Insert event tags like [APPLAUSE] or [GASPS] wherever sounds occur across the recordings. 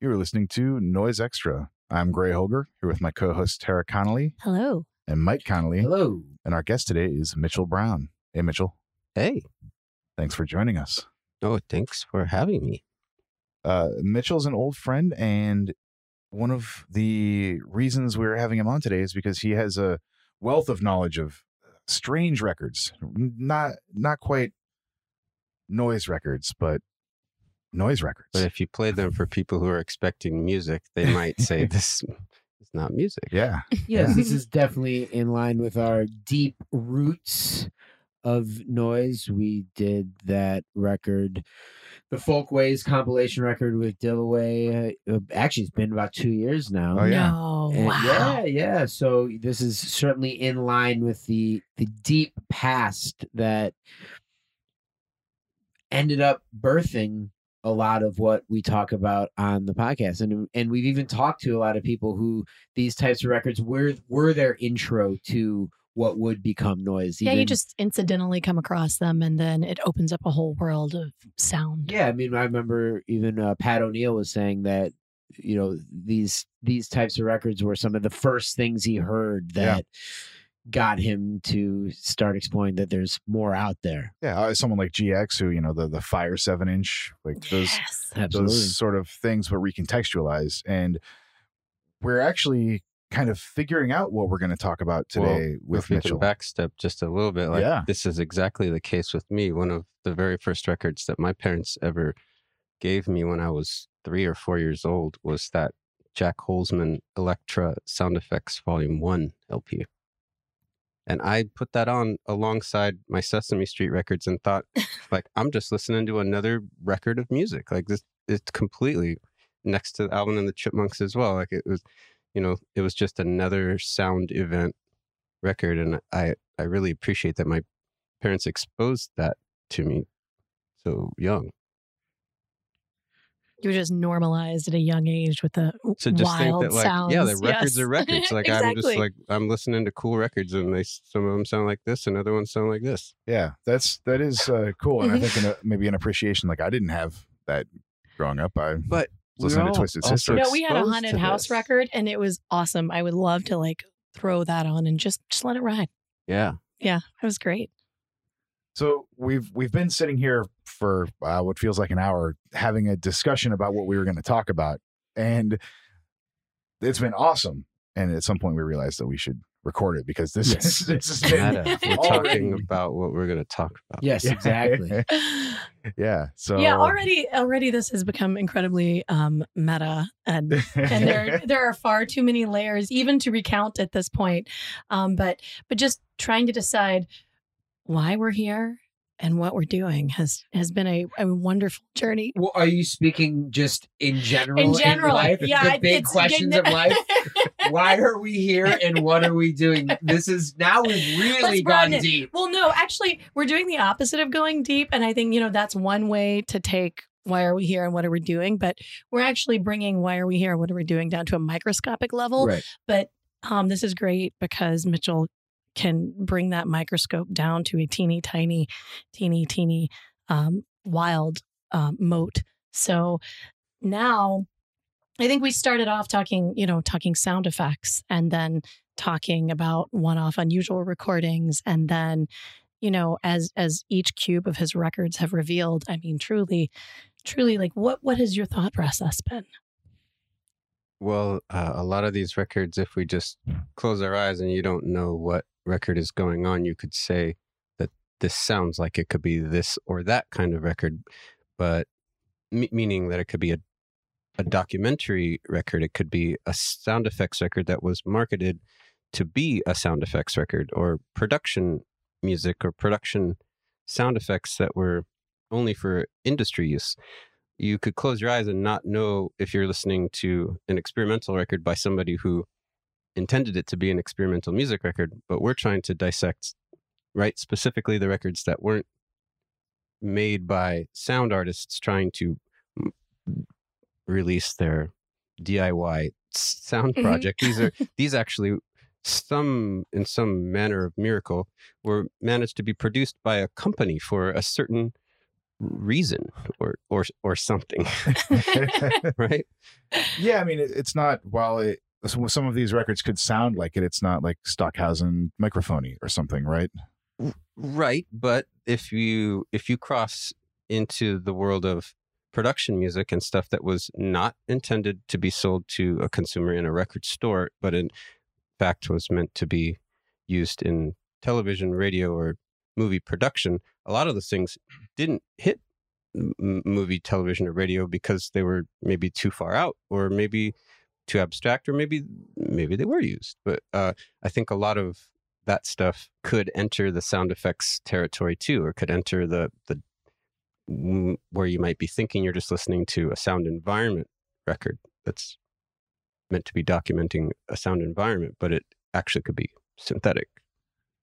You're listening to Noise Extra. I'm Gray Holger here with my co host Tara Connolly Hello. and Mike Connolly. Hello. And our guest today is Mitchell Brown. Hey, Mitchell. Hey. Thanks for joining us. Oh, thanks for having me. Uh, Mitchell's an old friend, and one of the reasons we're having him on today is because he has a wealth of knowledge of strange records. Not not quite noise records, but noise records. But if you play them for people who are expecting music, they [LAUGHS] might say this is not music. yeah. [LAUGHS] Yes, this is definitely in line with our deep roots of noise. We did that record, the Folkways compilation record with Dillaway. Uh, actually, it's been about two years now. Oh, yeah. No. And wow. Yeah, yeah. So this is certainly in line with the the deep past that ended up birthing a lot of what we talk about on the podcast. And and we've even talked to a lot of people who these types of records were were their intro to what would become noise. Yeah, you just incidentally come across them and then it opens up a whole world of sound. Yeah, I mean, I remember even uh, Pat O'Neill was saying that you know these these types of records were some of the first things he heard Yeah. That got him to start exploring that there's more out there. Yeah. uh, Someone like GX, who, you know, the, the Fire 7 inch, like those. Yes. Absolutely. those sort of things were recontextualized and we're actually kind of figuring out what we're going to talk about today with if Mitchell. can backstep just a little bit, like Yeah. this is exactly the case with me. One of the very first records that my parents ever gave me when I was three or four years old was that Jac Holzman Elektra Sound Effects Volume One LP. And I put that on alongside my Sesame Street records and thought, [LAUGHS] like, I'm just listening to another record of music. Like this, it's completely next to Alvin and the Chipmunks as well. Like it was, you know, it was just another sound event record, and I I really appreciate that my parents exposed that to me so young. You were just normalized at a young age with the So just wild think that like sounds. yeah, the records Yes. are records. Like [LAUGHS] I'm just like I'm listening to cool records, and they some of them sound like this, and other ones sound like this. yeah, that's that is uh, cool, and I think an, maybe an appreciation like I didn't have that growing up. I But Listening to Twisted Sister. No, we had a haunted house this. record and it was awesome. I would love to like throw that on and just just let it ride. Yeah, Yeah, it was great. So we've we've been sitting here for uh, what feels like an hour having a discussion about what we were going to talk about, and it's been awesome. And at some point, we realized that we should record it because this Yes. is [LAUGHS] this has been We're talking about what we're going to talk about. [LAUGHS] Yes, exactly. yeah. So yeah, already already this has become incredibly um meta and and there [LAUGHS] there are far too many layers even to recount at this point um but but just trying to decide why we're here and what we're doing has has been a, a wonderful journey Well, are you speaking just in general? in general life? yeah the big questions of life. [LAUGHS] Why are we here, and what are we doing? This is now we've really gone it. deep. well no actually we're doing the opposite of going deep and i think you know that's one way to take why are we here and what are we doing but we're actually bringing why are we here and what are we doing down to a microscopic level Right. but um, this is great because Mitchell can bring that microscope down to a teeny tiny, teeny teeny um, wild um, moat. So now, I think we started off talking, you know, talking sound effects, and then talking about one-off unusual recordings, and then, you know, as as each cube of his records have revealed, I mean, truly, truly, like what what has your thought process been? Well, uh, a lot of these records, if we just close our eyes and you don't know what record is going on, you could say that this sounds like it could be this or that kind of record, but me- meaning that it could be a a documentary record, it could be a sound effects record that was marketed to be a sound effects record, or production music or production sound effects that were only for industry use you could close your eyes and not know if you're listening to an experimental record by somebody who intended it to be an experimental music record, but we're trying to dissect, right, specifically the records that weren't made by sound artists trying to release their DIY sound Mhm. project. These are [LAUGHS] these actually some in some manner of miracle were managed to be produced by a company for a certain reason or or or something, [LAUGHS] [LAUGHS] right? yeah, I mean, it, it's not while it some some of these records could sound like it. It's not like Stockhausen Mikrophonie or something, right? Right, but if you if you cross into the world of production music and stuff that was not intended to be sold to a consumer in a record store, but in fact was meant to be used in television, radio, or movie production, a lot of those things didn't hit movie, television, or radio because they were maybe too far out, or maybe too abstract, or maybe maybe they were used. But uh, I think a lot of that stuff could enter the sound effects territory too, or could enter the the where you might be thinking you're just listening to a sound environment record that's meant to be documenting a sound environment, but it actually could be synthetic.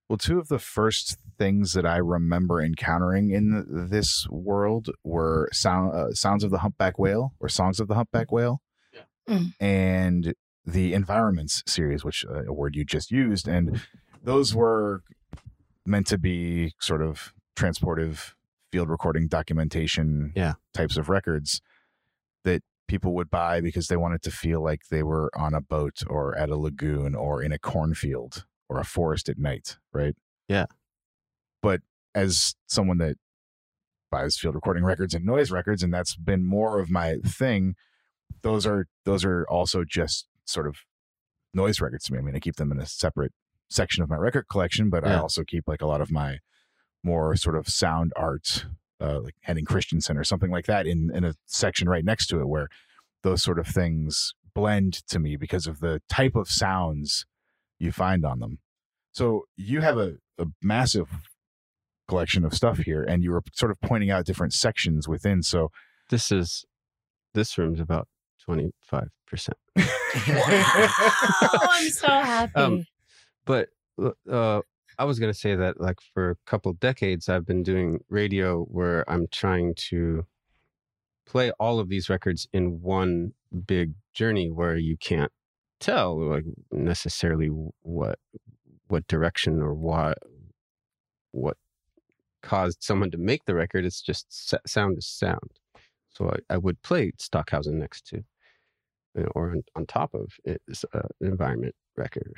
Well, two of the first things that I remember encountering in this world were sound, uh, sounds of the humpback whale or songs of the humpback whale, Mm. and the environments series, which uh, a word you just used, and those were meant to be sort of transportive field recording documentation Yeah. types of records that people would buy because they wanted to feel like they were on a boat or at a lagoon or in a cornfield or a forest at night, right? Yeah. But as someone that buys field recording records and noise records, and that's been more of my thing, those are those are also just sort of noise records to me. I mean, I keep them in a separate section of my record collection, but I also keep like a lot of my more sort of sound art, uh, like Henning Christiansen or something like that, in in a section right next to it, where those sort of things blend to me because of the type of sounds you find on them. So you have a, a massive collection of stuff here, and you were sort of pointing out different sections within. So This is this room's about twenty five percent. [LAUGHS] oh, I'm so [LAUGHS] happy. Um, But uh, I was gonna say that like for a couple decades, I've been doing radio where I'm trying to play all of these records in one big journey where you can't tell like necessarily what what direction or what what caused someone to make the record. It's just sound is sound. So I, I would play Stockhausen next to or on, on top of it is uh, an environment record.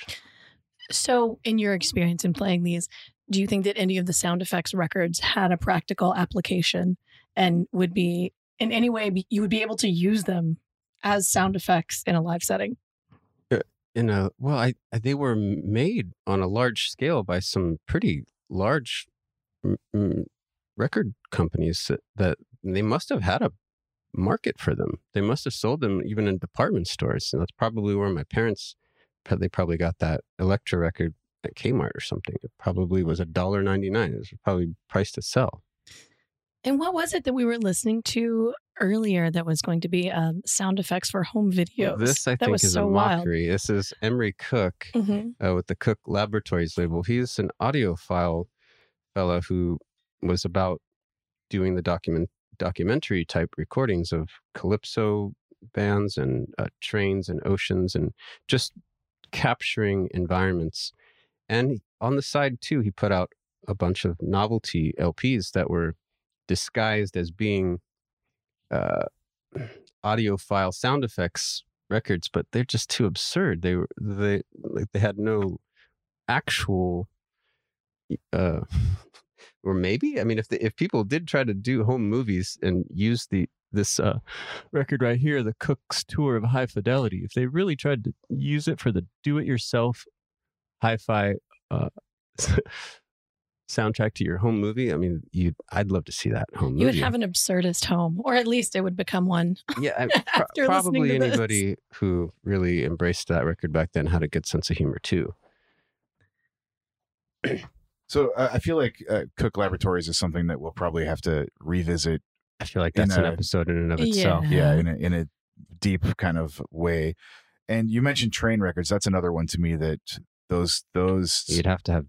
So, in your experience in playing these, do you think that any of the sound effects records had a practical application and would be in any way be, you would be able to use them as sound effects in a live setting? In a well I, they were made on a large scale by some pretty large mm, record companies that, that they must have had a market for them. They must have sold them even in department stores and that's probably where my parents they probably got that Elektra record at kmart or something. It probably was a dollar 99 it was probably priced to sell And what was it that we were listening to earlier that was going to be um, sound effects for home videos? this i that think is so a wild. this is Emory Cook Mhm. uh, with the Cook Laboratories label. He's an audiophile fella who was about doing the document documentary type recordings of calypso bands and uh, trains and oceans and just capturing environments. And on the side too, he put out a bunch of novelty LPs that were disguised as being uh, [CLEARS THROAT] audiophile sound effects records, but they're just too absurd. They were they like they had no actual uh [LAUGHS] or maybe I mean if the, if people did try to do home movies and use the this uh [LAUGHS] record right here the Cook's Tour of High Fidelity if they really tried to use it for the do it yourself hi-fi uh [LAUGHS] soundtrack to your home movie I mean you I'd love to see that home movie. You would have an absurdist home, or at least it would become one. [LAUGHS] yeah, I, [LAUGHS] pro- after listening probably to this. anybody who really embraced that record back then had a good sense of humor too. [CLEARS THROAT] So uh, I feel like uh, Cook Laboratories is something that we'll probably have to revisit. I feel like In that's an episode in and of itself. Yeah, Yeah. in a in a deep kind of way. And you mentioned Train Records. That's another one to me that those those You'd have to have,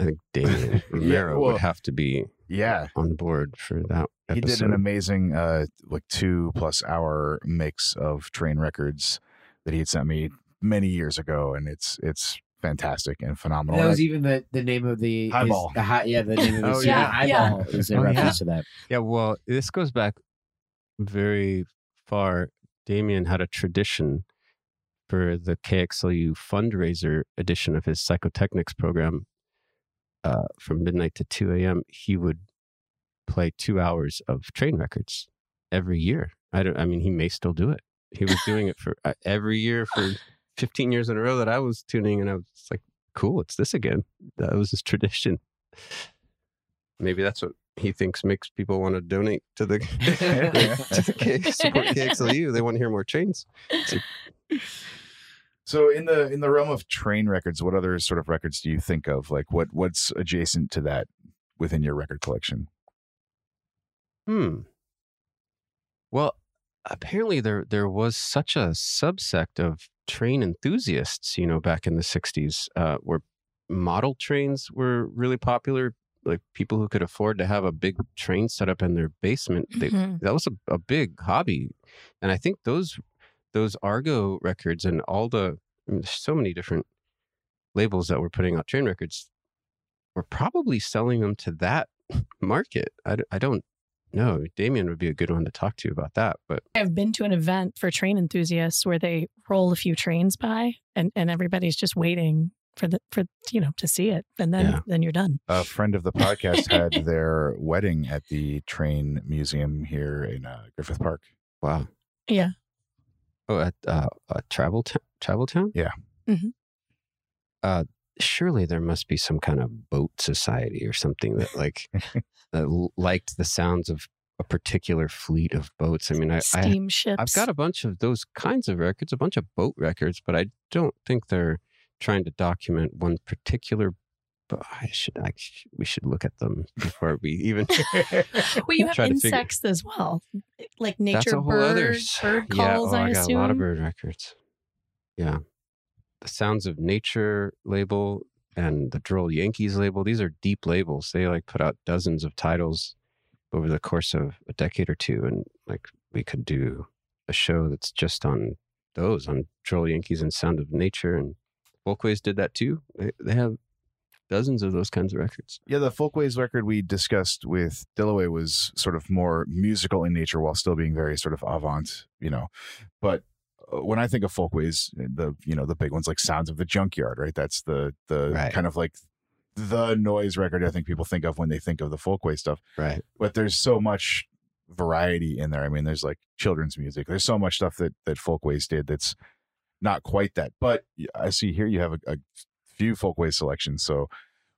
I think, Damien [LAUGHS] Romero well- would have to be yeah. on board for that He episode. did an amazing uh like two plus hour mix of Train Records that he had sent me many years ago, and it's it's fantastic and phenomenal. That was even the, the name of the is- Highball. the high, yeah, the name of [LAUGHS] the Oh, song, yeah. Highball is a Oh, yeah. reference to that. Yeah, well, this goes back very far. Damien had a tradition for the KXLU fundraiser edition of his psychotechnics program. Uh, from midnight to 2 a.m., he would play two hours of train records every year. I don't. I mean, he may still do it. He was doing it for uh, every year for 15 years in a row that I was tuning, and I was like, "Cool, it's this again." That was his [LAUGHS] tradition. Maybe that's what he thinks makes people want to donate to the [LAUGHS] to the K, [LAUGHS] support KXLU. They want to hear more trains. So in the in the realm of train records, what other sort of records do you think of? Like what what's adjacent to that within your record collection? Hmm. Well, apparently there there was such a subsect of train enthusiasts, you know, back in the '60s, uh, where model trains were really popular. Like people who could afford to have a big train set up in their basement. They, Mhm. that was a, a big hobby and i think those those argo records and all the I mean, there's so many different labels that were putting out train records were probably selling them to that market I, I don't know damien would be a good one to talk to about that but I've been to an event for train enthusiasts where they roll a few trains by and, and everybody's just waiting for the for you know to see it and then Yeah. then you're done. A friend of the podcast had [LAUGHS] their wedding at the train museum here in uh, Griffith Park. wow Yeah. Oh at uh, uh travel t- travel town Yeah. Mhm. uh surely there must be some kind of boat society or something that like [LAUGHS] that liked the sounds of a particular fleet of boats i mean i, I Steamships. I've got a bunch of those kinds of records, a bunch of boat records, but I don't think they're trying to document one particular. But I should, I, we should look at them before we even. [LAUGHS] well, you have try to figure- insects as well, like nature That's a whole bird, other bird yeah, oh, calls. oh, I, I got assume. a lot of bird records. Yeah, the Sounds of Nature label and the Droll Yankees label. These are deep labels. They like put out dozens of titles over the course of a decade or two, and like we could do a show that's just on those on Droll Yankees and Sound of Nature, and Folkways did that too. They, they have dozens of those kinds of records. Yeah, the Folkways record we discussed with Dillaway was sort of more musical in nature while still being very sort of avant, you know. But uh, when I think of Folkways, the you know the big ones like Sounds of the Junkyard, right? That's the the Right. kind of like the noise record I think people think of when they think of the Folkways stuff. Right. But there's so much variety in there. I mean, there's like children's music. There's so much stuff that that Folkways did that's not quite that. But I see here you have a, a few Folkways selections. So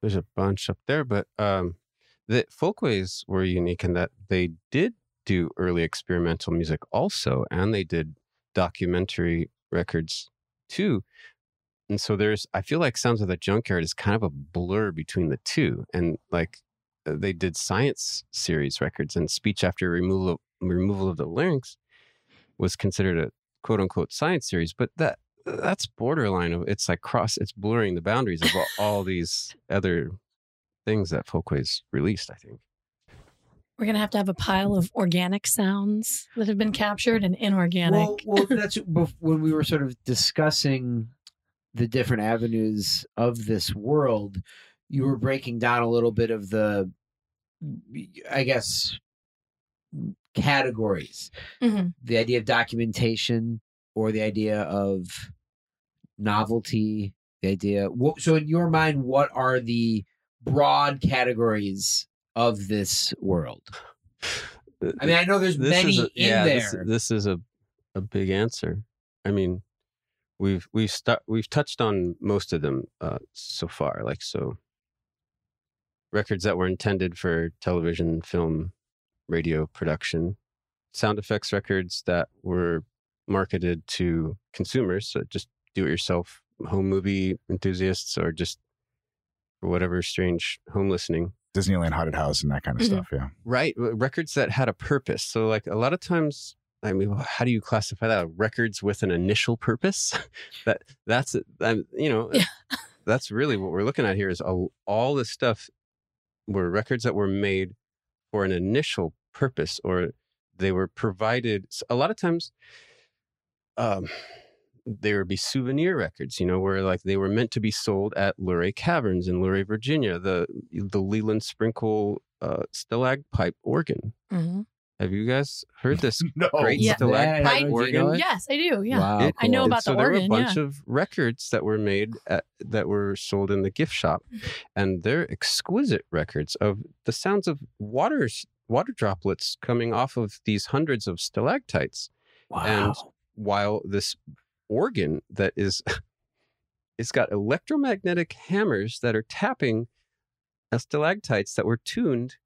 There's a bunch up there, but um, the Folkways were unique in that they did do early experimental music also, and they did documentary records too. And so there's, I feel like Sounds of the Junkyard is kind of a blur between the two. And like uh, they did science series records, and Speech After Removal Removal of the Larynx was considered a quote unquote science series, but that that's borderline of it's like cross it's blurring the boundaries of all, all these other things that folkways released i think We're gonna have to have a pile of organic sounds that have been captured and inorganic. Well, well, that's when we were sort of discussing the different avenues of this world. You were breaking down a little bit of the, I guess, categories. Mhm. The idea of documentation, or the idea of novelty. The idea. So, in your mind, what are the broad categories of this world? I mean, I know there's This many is a, in yeah, there. This, this is a, a big answer. I mean, we've we've stu- we've touched on most of them uh, so far. Like so, records that were intended for television, film, radio production, sound effects records that were marketed to consumers, so just do-it-yourself home movie enthusiasts, or just whatever strange home listening Disneyland Haunted House and that kind of Mhm. stuff. Yeah. right records that had a purpose so like a lot of times i mean well, how do you classify that records with an initial purpose [LAUGHS] that that's it um, you know Yeah. [LAUGHS] that's really what we're looking at here is all, all the stuff were records that were made for an initial purpose or they were provided A lot of times um there would be souvenir records, you know, where like they were meant to be sold at Luray Caverns in Luray, Virginia, the the Leland Sprinkle uh, stalacpipe organ. Mhm. Have you guys heard this [LAUGHS] no. great Yeah. stalacpipe I- organ? know? Yes, I do. Yeah. Wow, It- I know cool. about so the there organ, were a bunch yeah. of records that were made at, that were sold in the gift shop, Mm-hmm. and they're exquisite records of the sounds of water water droplets coming off of these hundreds of stalactites. Wow. and- While this organ that is, [LAUGHS] it's got electromagnetic hammers that are tapping stalactites that were tuned.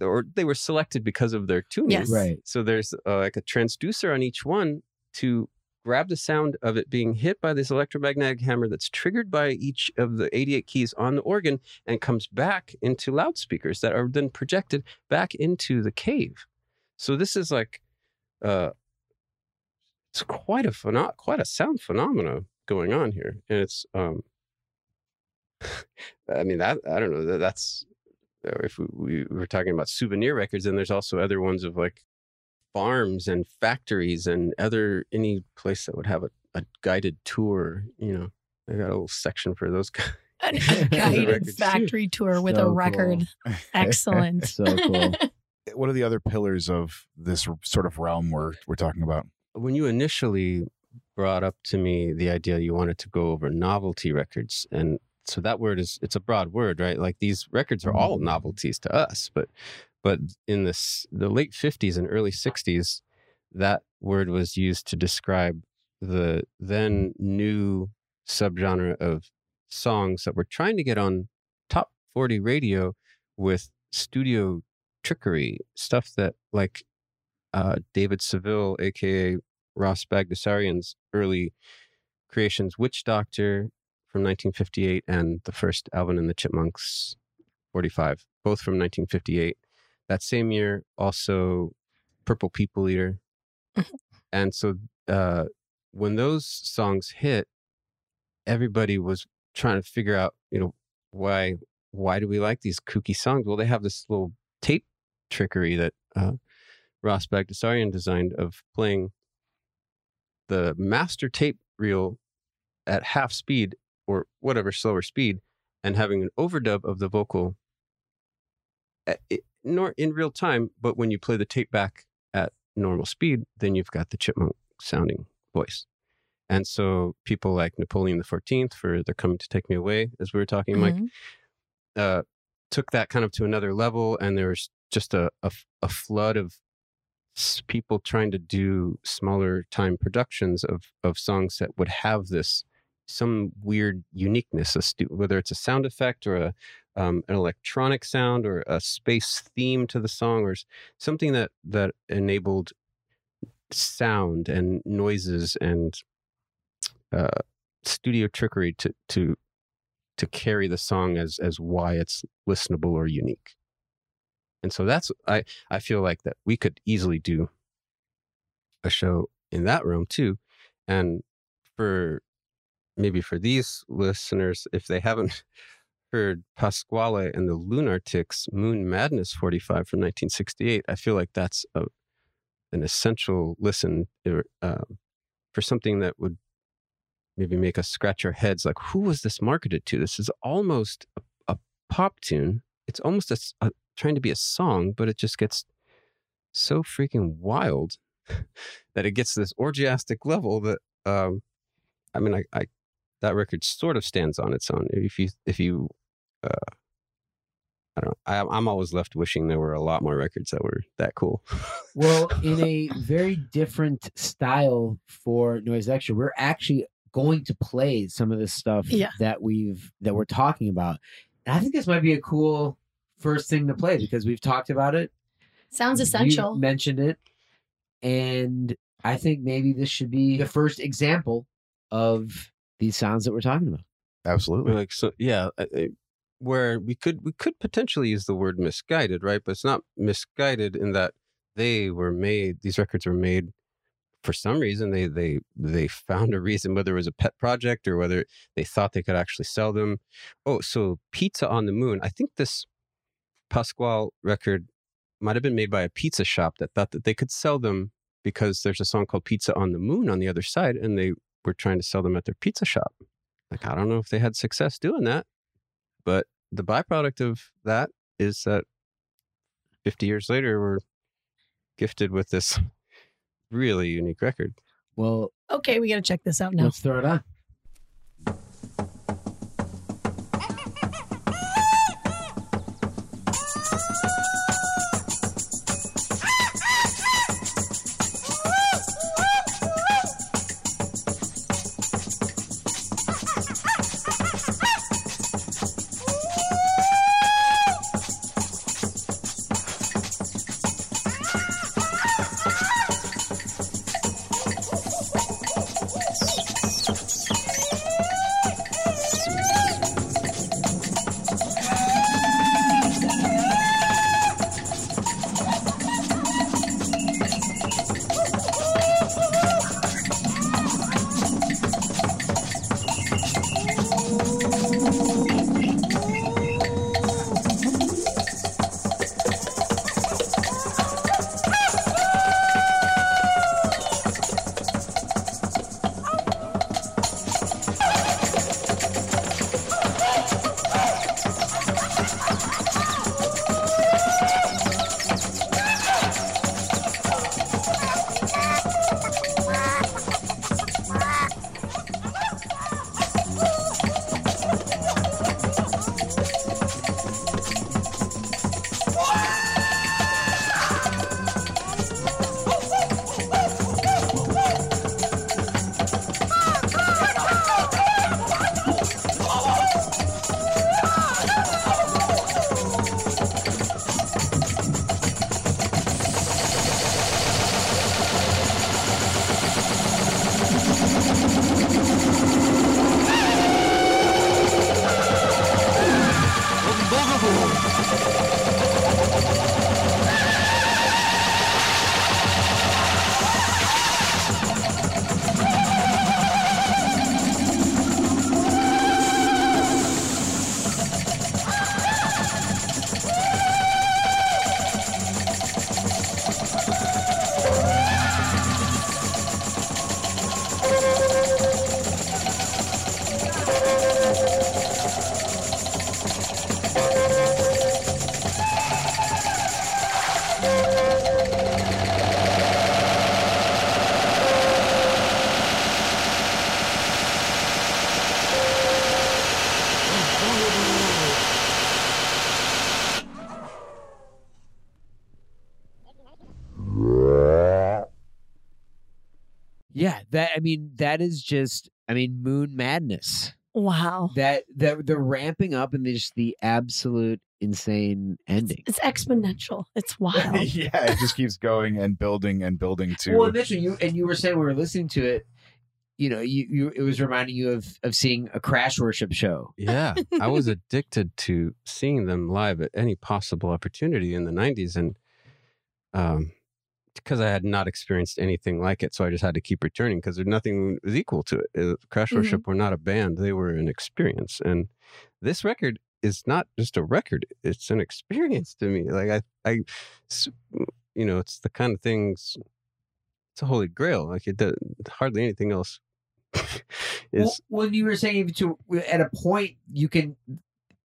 Or they were selected because of their tuning. Yes. right. So there's uh, like a transducer on each one to grab the sound of it being hit by this electromagnetic hammer that's triggered by each of the 88 keys on the organ and comes back into loudspeakers that are then projected back into the cave. So this is like uh it's quite a pheno- quite a sound phenomena going on here and it's um [SIGHS] I mean that I don't know that that's uh, if we, we were talking about souvenir records, then there's also other ones of like farms and factories and other any place that would have a, a guided tour. You know, I got a little section for those guys. [LAUGHS] A [LAUGHS] guided records, too. factory tour with So a cool. record. Excellent. [LAUGHS] So cool. what are the other pillars of this sort of realm we're we're talking about? When you initially brought up to me the idea you wanted to go over novelty records and so that word is it's a broad word right? Like these records are all mm-hmm. novelties to us but but in this the late 50s and early 60s that word was used to describe the then new subgenre of songs that were trying to get on top 40 radio with studio trickery stuff that like uh, David Seville, aka Ross Bagdasarian's early creations, Witch Doctor from 1958 and the first Alvin and the Chipmunks 45, both from 1958. That same year, also Purple People Eater. [LAUGHS] and so uh, when those songs hit, everybody was trying to figure out, you know, why why do we like these kooky songs? Well, they have this little tape trickery that uh, Ross Bagdasarian designed of playing the master tape reel at half speed or whatever slower speed and having an overdub of the vocal at, it, nor in real time, but when you play the tape back at normal speed, then you've got the chipmunk sounding voice. And so people like Napoleon the 14th for They're Coming to Take Me Away, as we were talking, Mike, Mhm. uh, took that kind of to another level, and there was just a flood of people trying to do smaller time productions of of songs that would have this some weird uniqueness, stu- whether it's a sound effect or a um, an electronic sound or a space theme to the song or something that that enabled sound and noises and uh, studio trickery to to to carry the song as as why it's listenable or unique. And so that's I I feel like that we could easily do a show in that room too. And for maybe for these listeners, if they haven't [LAUGHS] heard Pasquale and the Lunartics Moon Madness 45 from 1968, I feel like that's a, an essential listen uh, um, for something that would maybe make us scratch our heads like, who was this marketed to? This is almost a, a pop tune. It's almost a, a- trying to be a song, but it just gets so freaking wild [LAUGHS] that it gets to this orgiastic level that, um, I mean, I, I that record sort of stands on its own. If you if you uh, I don't know. I, I'm always left wishing there were a lot more records that were that cool. Well, [LAUGHS] in a very different style for Noise Extra, we're actually going to play some of the stuff Yeah. that we've that we're talking about. And I think this might be a cool first thing to play because we've talked about it. Sounds You essential. mentioned it, and I think maybe this should be the first example of these sounds that we're talking about. Absolutely. like so, yeah. I- I- Where we could we could potentially use the word misguided, right? But it's not misguided in that they were made. These records were made for some reason. They they they found a reason, whether it was a pet project or whether they thought they could actually sell them. Oh, so Pizza on the Moon. I think this Pasquale record might have been made by a pizza shop that thought that they could sell them because there's a song called Pizza on the Moon on the other side, and they were trying to sell them at their pizza shop. Like, I don't know if they had success doing that, but the byproduct of that is that 50 years later, we're gifted with this [LAUGHS] really unique record. Well, Okay, we got to check this out now. let's throw it on. Yeah, that is just I mean moon madness. Wow. That the the ramping up and just the absolute insane ending. It's exponential. It's [LAUGHS] wild. yeah, it just keeps going and building and building [LAUGHS] to. Well, initially you and you were saying we were listening to it. You know, you, you it was reminding you of of seeing a crash worship show. Yeah, [LAUGHS] I was addicted to seeing them live at any possible opportunity in the 90s. And um, because I had not experienced anything like it. So I just had to keep returning because there's nothing was equal to it. Uh, Crash Mhm. Worship were not a band, they were an experience. And this record is not just a record, it's an experience to me. Like, I, I, you know, it's the kind of things, it's a holy grail. Like, it does, hardly anything else [LAUGHS] Well, is. when you were saying to at a point you can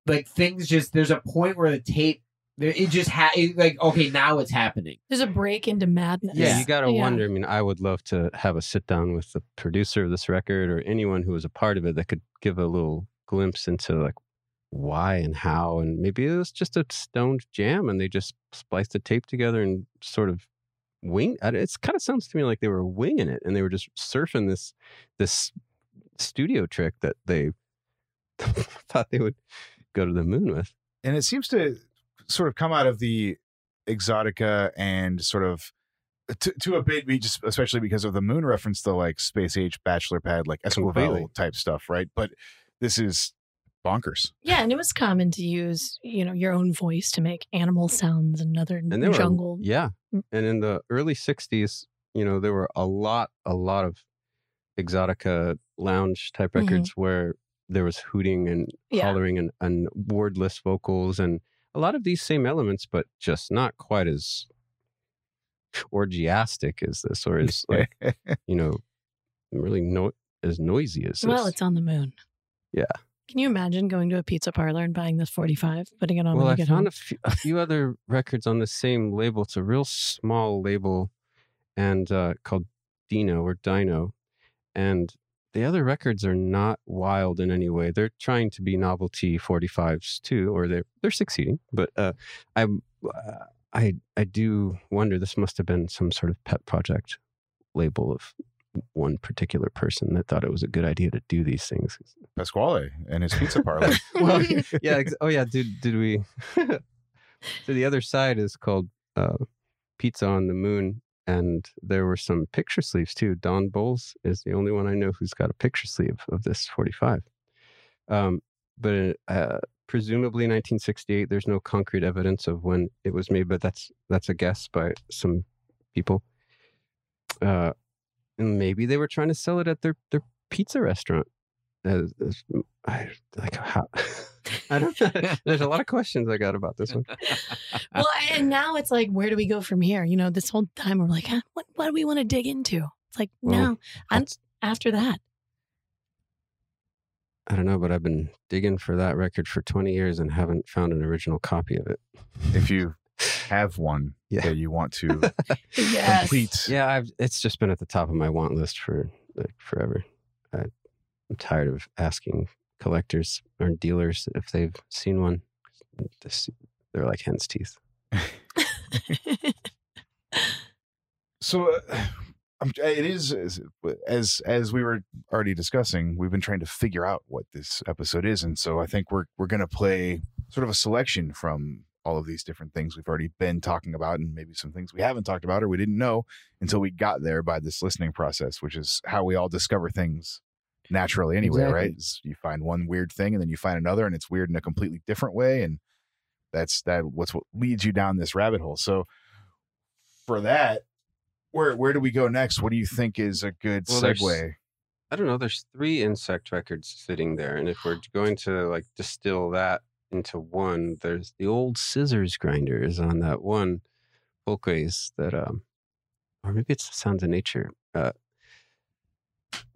like things just there's a point where the tape it just ha it, like okay now it's happening. There's a break into madness. Yeah, you got to Yeah. wonder. I mean, I would love to have a sit down with the producer of this record or anyone who was a part of it that could give a little glimpse into like why and how. And maybe it was just a stoned jam and they just spliced the tape together and sort of wing. It kind of sounds to me like they were winging it and they were just surfing this this studio trick that they [LAUGHS] thought they would go to the moon with. and it seems to sort of come out of the exotica and sort of to, to a bit, we just especially because of the moon reference, the like space age bachelor pad, like Completely. Esquivel type stuff, right? But this is bonkers. Yeah, and it was common to use, you know, your own voice to make animal sounds and other and there jungle. were yeah and in the early 60s you know there were a lot a lot of exotica lounge type Mhm. records where there was hooting and Yeah. hollering and, and wordless vocals and a lot of these same elements but just not quite as orgiastic as this, or as like [LAUGHS] you know really no as noisy as this? Well, it's on the moon. Yeah. Can you imagine going to a pizza parlor and buying this 45, putting it on well, when I you get found home? a few, a few other records on the same label. It's a real small label, and uh, called Dino or Dino, and the other records are not wild in any way. They're trying to be novelty 45s too, or they're they're succeeding. But uh, I uh, I I do wonder this must have been some sort of pet project label of one particular person that thought it was a good idea to do these things. Pasquale and his pizza parlor. [LAUGHS] well, yeah. ex- Oh, yeah. Did did we? [LAUGHS] so the other side is called uh, Pizza on the Moon, and there were some picture sleeves too. Don Bowles is the only one I know who's got a picture sleeve of this forty-five. Um, but uh, presumably 1968. There's no concrete evidence of when it was made, but that's that's a guess by some people. Uh, and maybe they were trying to sell it at their their pizza restaurant. Uh, I like how [LAUGHS] I don't know. [LAUGHS] There's a lot of questions I got about this one. [LAUGHS] well, and now it's like, where do we go from here? You know, this whole time we're like, huh, what, what do we want to dig into? It's like, Well, no, I'm, after that. I don't know, but I've been digging for that record for 20 years and haven't found an original copy of it. if you have one Yeah. that you want to Yes. complete, Yeah, I've it's just been at the top of my want list for like forever. I, I'm tired of asking collectors or dealers if they've seen one. They're like hen's teeth. so uh, it is as- as as we were already discussing we've been trying to figure out what this episode is and so i think we're we're going to play sort of a selection from all of these different things we've already been talking about and maybe some things we haven't talked about or we didn't know until we got there by this listening process which is how we all discover things naturally anyway Exactly. right Is you find one weird thing and then you find another and it's weird in a completely different way and that's that what's what leads you down this rabbit hole so for that where where do we go next? What do you think is a good Well, segue? I don't know. There's three insect records sitting there, and if we're going to like distill that into one, there's the old scissors grinder is on that one folkways that um, or maybe it's the sounds of nature. Uh,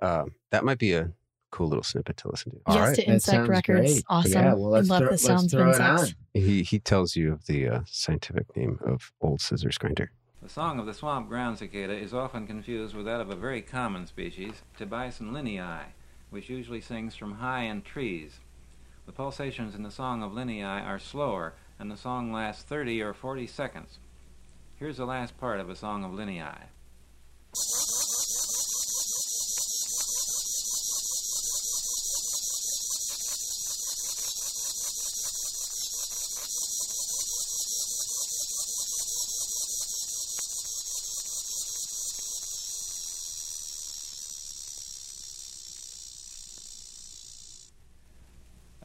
uh, that might be a cool little snippet to listen to. All yes, right. to Insect sounds Records. great. Awesome. Yeah, well, let's I love throw- the let's sounds of insects. He he tells you of the uh, scientific name of old scissors grinder. The song of the swamp ground cicada is often confused with that of a very common species, Tibicen linnei, which usually sings from high in trees. The pulsations in the song of linnei are slower, and the song lasts 30 or 40 seconds. Here's the last part of a song of linnei.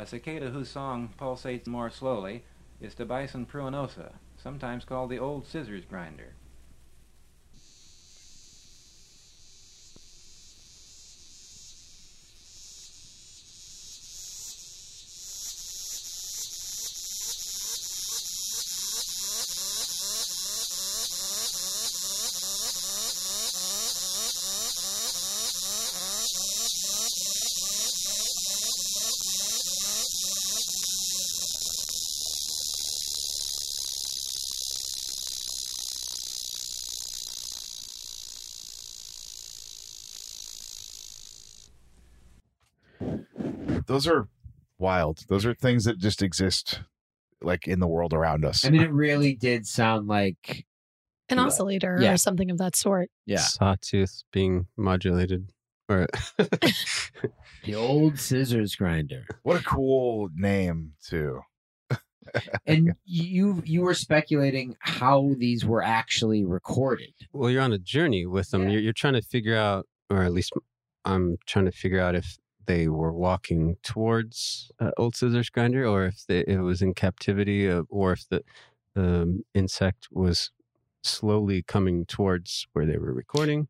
Cicada whose song pulsates more slowly is Tibicen pruinosa, sometimes called the old scissors grinder. Those are wild. Those are things that just exist like in the world around us. I mean, it really did sound like An Yeah. oscillator Yeah. or something of that sort. yeah, Sawtooth being modulated. Or [LAUGHS] the old scissors grinder. what a cool name too. And [LAUGHS] you you were speculating how these were actually recorded. well, you're on a journey with them. Yeah. You're, you're trying to figure out, or at least I'm trying to figure out if they were walking towards uh, Old Scissors Grinder, or if they, it was in captivity, uh, or if the um, insect was slowly coming towards where they were recording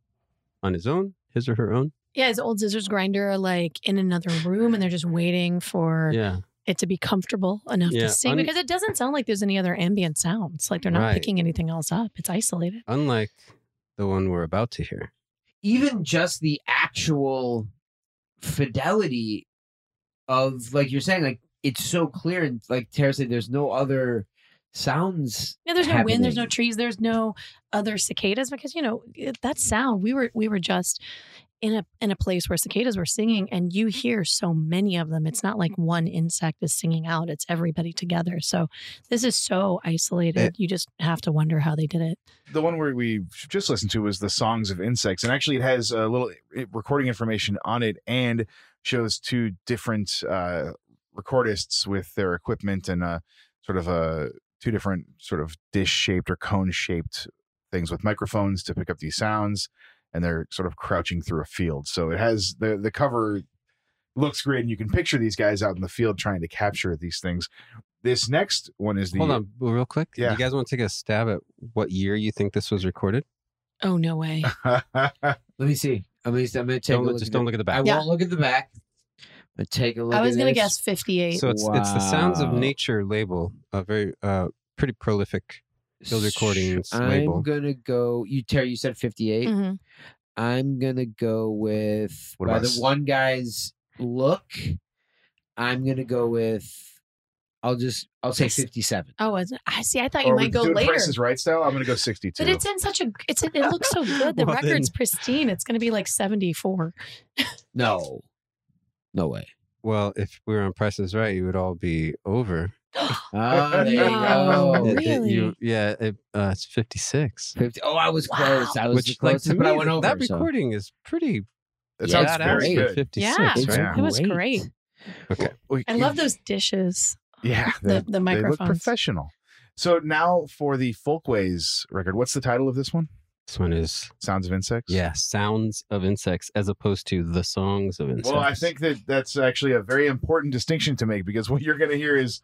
on his own, his or her own. Yeah, is old scissors grinder like in another room and they're just waiting for Yeah, it to be comfortable enough Yeah, to sing un- because it doesn't sound like there's any other ambient sounds. Like they're not Right. picking anything else up. It's isolated. Unlike the one we're about to hear. even just the actual fidelity of like you're saying like it's so clear and like Tara said there's no other sounds Yeah, there's no wind, there's no trees, there's no other cicadas because you know that sound. We were we were just in a in a place where cicadas were singing, and you hear so many of them. It's not like one insect is singing out; it's everybody together. So this is so isolated. you just have to wonder how they did it. the one where we just listened to was the songs of insects and actually it has a little recording information on it and shows two different uh recordists with their equipment and uh sort of a two different sort of dish shaped or cone shaped things with microphones to pick up these sounds and they're sort of crouching through a field so it has the the cover looks great and you can picture these guys out in the field trying to capture these things this next one is the Hold on, real quick. Yeah. You guys want to take a stab at what year you think this was recorded? Oh no way! [LAUGHS] let me see I'm gonna, I'm gonna take Don't a look- look just at don't the- look at the back. I Yeah. won't look at the back but take a look I was at gonna this. guess fifty eight. So it's it's the Sounds of Nature label, a very uh pretty prolific field recordings I'm label. gonna go you Terry you said 58 hmm I'm gonna go with What by about the s- one guy's look. I'm gonna go with. I'll just. I'll say Yes. 57. Oh, was it? I see. I thought you or we might go doing later. Price is Right style. I'm going to go 62. But it's in such a. It's it looks so [LAUGHS] good. The Well, record's then- pristine. It's going to be like seventy four. No, no way. Well, if we were on Prices Right, you would all be over. Oh, [GASPS] there you No, go. It- it- you- yeah, it, uh, it's 56. 50. Oh, I was close. I was Which, the like, closest, to but I went over. that so- recording is pretty That Yeah, sounds it's very great. good. 56, Yeah. It's Yeah. It was great. great. Okay. We- I love those dishes. Yeah, The they, the they look microphones. professional. So now for the Folkways record, what's the title of this one? This one is, Sounds of Insects. yeah, Sounds of Insects as opposed to The Songs of Insects. Well, I think that that's actually a very important distinction to make because what you're going to hear is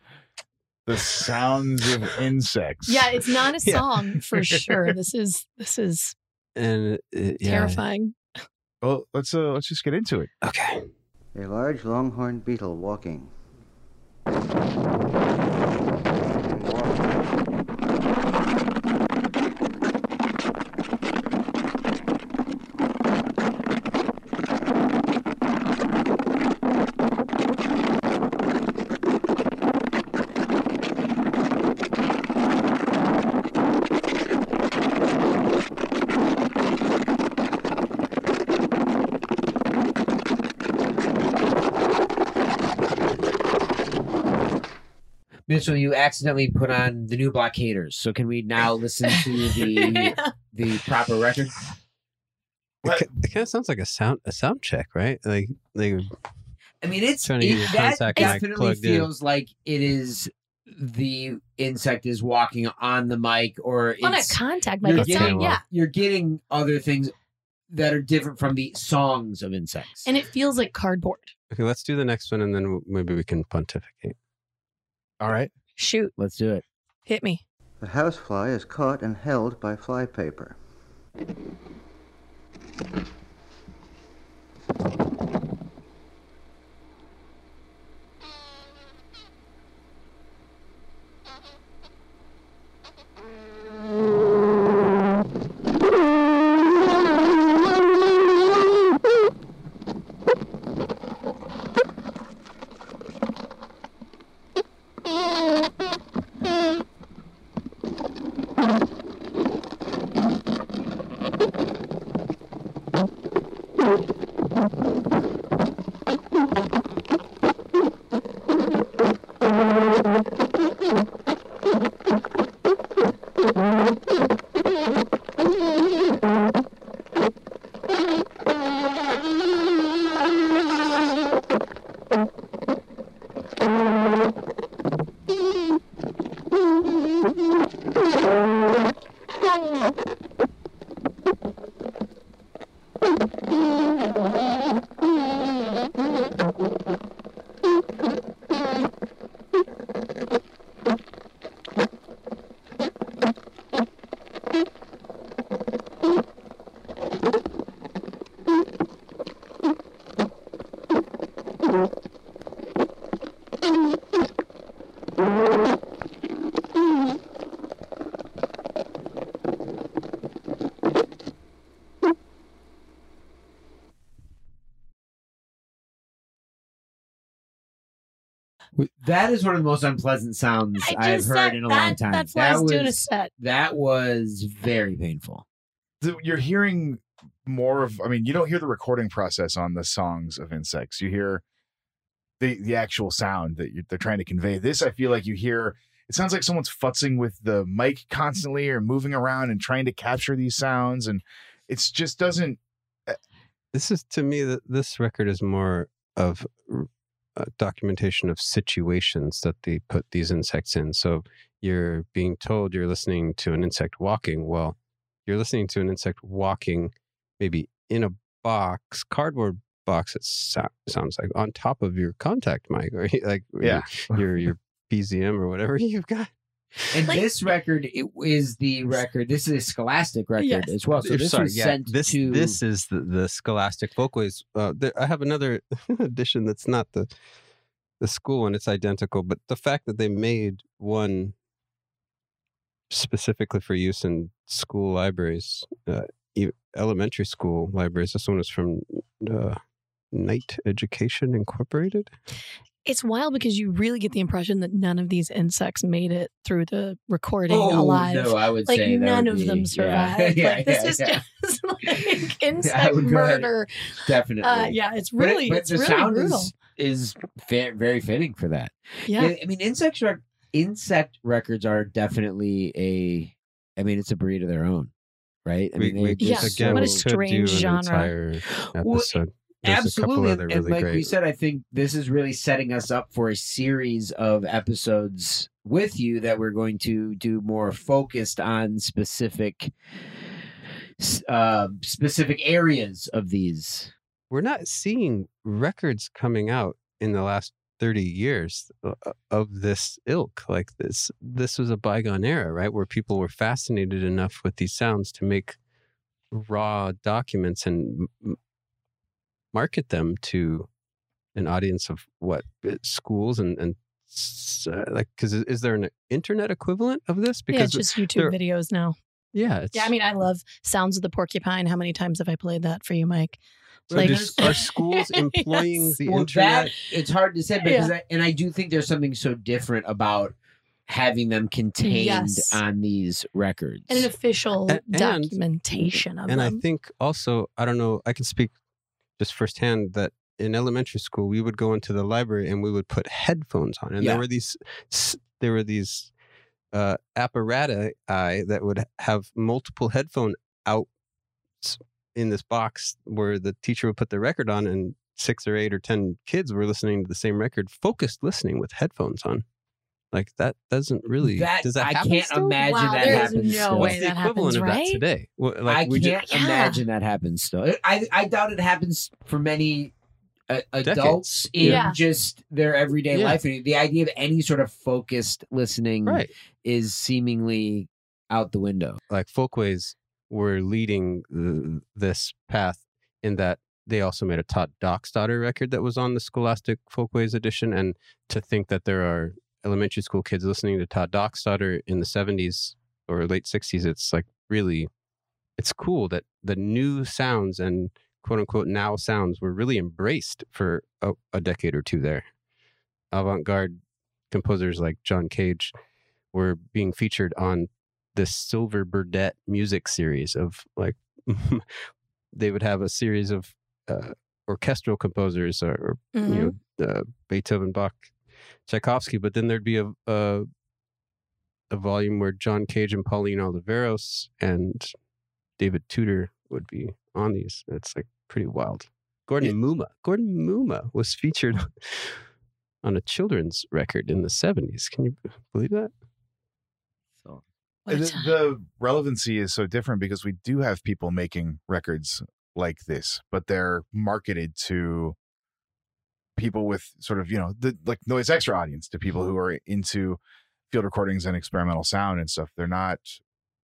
the sounds of insects. Yeah, it's not a [LAUGHS] Yeah. song for [LAUGHS] sure. This is this is And uh, yeah. terrifying. Well, let's uh, let's just get into it. Okay. A large longhorn beetle walking. Mitchell, you accidentally put on the new blockaders. So can we now [LAUGHS] listen to the the proper record? What? It, kind of sounds like a sound a sound check, right? Like like I mean, it's Trying to it, that definitely plugged in. feels like it is the insect is walking on the mic, or On a contact mic. It's getting, not, yeah. you're getting other things that are different from the songs of insects. And it feels like cardboard. okay, let's do the next one and then maybe we can pontificate. All right. Shoot, let's do it. hit me. The housefly is caught and held by flypaper. That is one of the most unpleasant sounds I I've heard in a that, long time. That's why I that was, doing a set. that was very painful. The- You're hearing more of. I mean, you don't hear the recording process on the songs of insects. You hear the the actual sound that you, they're trying to convey. This, I feel like you hear. It sounds like someone's futzing with the mic constantly or moving around and trying to capture these sounds, and it's just doesn't. Eh this is to me that this record is more of a documentation of situations that they put these insects in. So you're being told you're listening to an insect walking. Well, you're listening to an insect walking, maybe in a box, cardboard box. It so- sounds like on top of your contact mic, [LAUGHS] or like Yeah. your your PZM or whatever [LAUGHS] you've got. And Like- this record it is the record. This is a Scholastic record Yes. as well. So this sorry, was yeah, sent this to this is the, the Scholastic Folkways. Uh, there, I have another [LAUGHS] edition that's not the the school one. It's identical, but the fact that they made one specifically for use in school libraries, uh, elementary school libraries. This one is from uh, Night Education Incorporated. It's wild because you really get the impression that none of these insects made it through the recording oh, alive. No, I would like say that none of be- them [LAUGHS] survived. Yeah, like this yeah, is yeah. just [LAUGHS] like [LAUGHS] insect would go ahead. murder. definitely. Uh, yeah, it's But it- really but it's the really sound brutal. is is fa- very fitting for that. yeah. I mean, insect rec- insect records are definitely a. I mean, it's a breed of their own, right? I we, mean, we they're Yeah, just again what a we so- could do strange an genre. entire Well, episode. There's Absolutely, and, really like we said, I think this is really setting us up for a series of episodes with you that we're going to do more focused on specific, uh, specific areas of these. we're not seeing records coming out in the last 30 years uh, of this ilk like this this was a bygone era right where people were fascinated enough with these sounds to make raw documents and market them to an audience of what uh, schools and and uh, like because is, is there an internet equivalent of this yeah, because it's just YouTube videos now. yeah it's Yeah, I mean, I love Sounds of the Porcupine. How many times have I played that for you, Mike? so like- just are schools [LAUGHS] employing Yes. the well, internet that it's hard to say because, I, and I do think there's something so different about having them contained Yes. on these records. And an official and- documentation of it. and I think also, I don't know, I can speak just firsthand that in elementary school we would go into the library and we would put headphones on, and Yeah. there were these, there were these uh, apparatus that would have multiple headphone outs in this box where the teacher would put the record on, and six or eight or ten kids were listening to the same record, focused listening with headphones on. Like that doesn't really. that does that I happen can't still? imagine Wow, that there is happens. no still. way What's the that equivalent happens, of right? that today? Well, Like I we can't just, Yeah. imagine that happens still. I I doubt it happens for many uh, adults in Yeah. just their everyday Yeah. life. And the idea of any sort of focused listening right. is seemingly out the window. like folkways were leading th- this path in that they also made a Tod Dockstader record that was on the Scholastic Folkways edition. And to think that there are elementary school kids listening to Tod Dockstader in the 70s or late 60s, it's like really, it's cool that the new sounds and quote unquote now sounds were really embraced for a, a decade or two there. Avant garde composers like John Cage were being featured on this Silver Burdett music series of like [LAUGHS] they would have a series of uh, orchestral composers or, or Mhm. you know uh, Beethoven, Bach, Tchaikovsky, but then there'd be a, a a volume where John Cage and Pauline Oliveros and David Tudor would be on these. It's like pretty wild. Gordon Mumma, Gordon Mumma was featured [LAUGHS] on a children's record in the '70s. Can you believe that? So the, the relevancy is so different because we do have people making records like this, but they're marketed to people with sort of you know the like noise extra audience to people who are into field recordings and experimental sound and stuff. They're not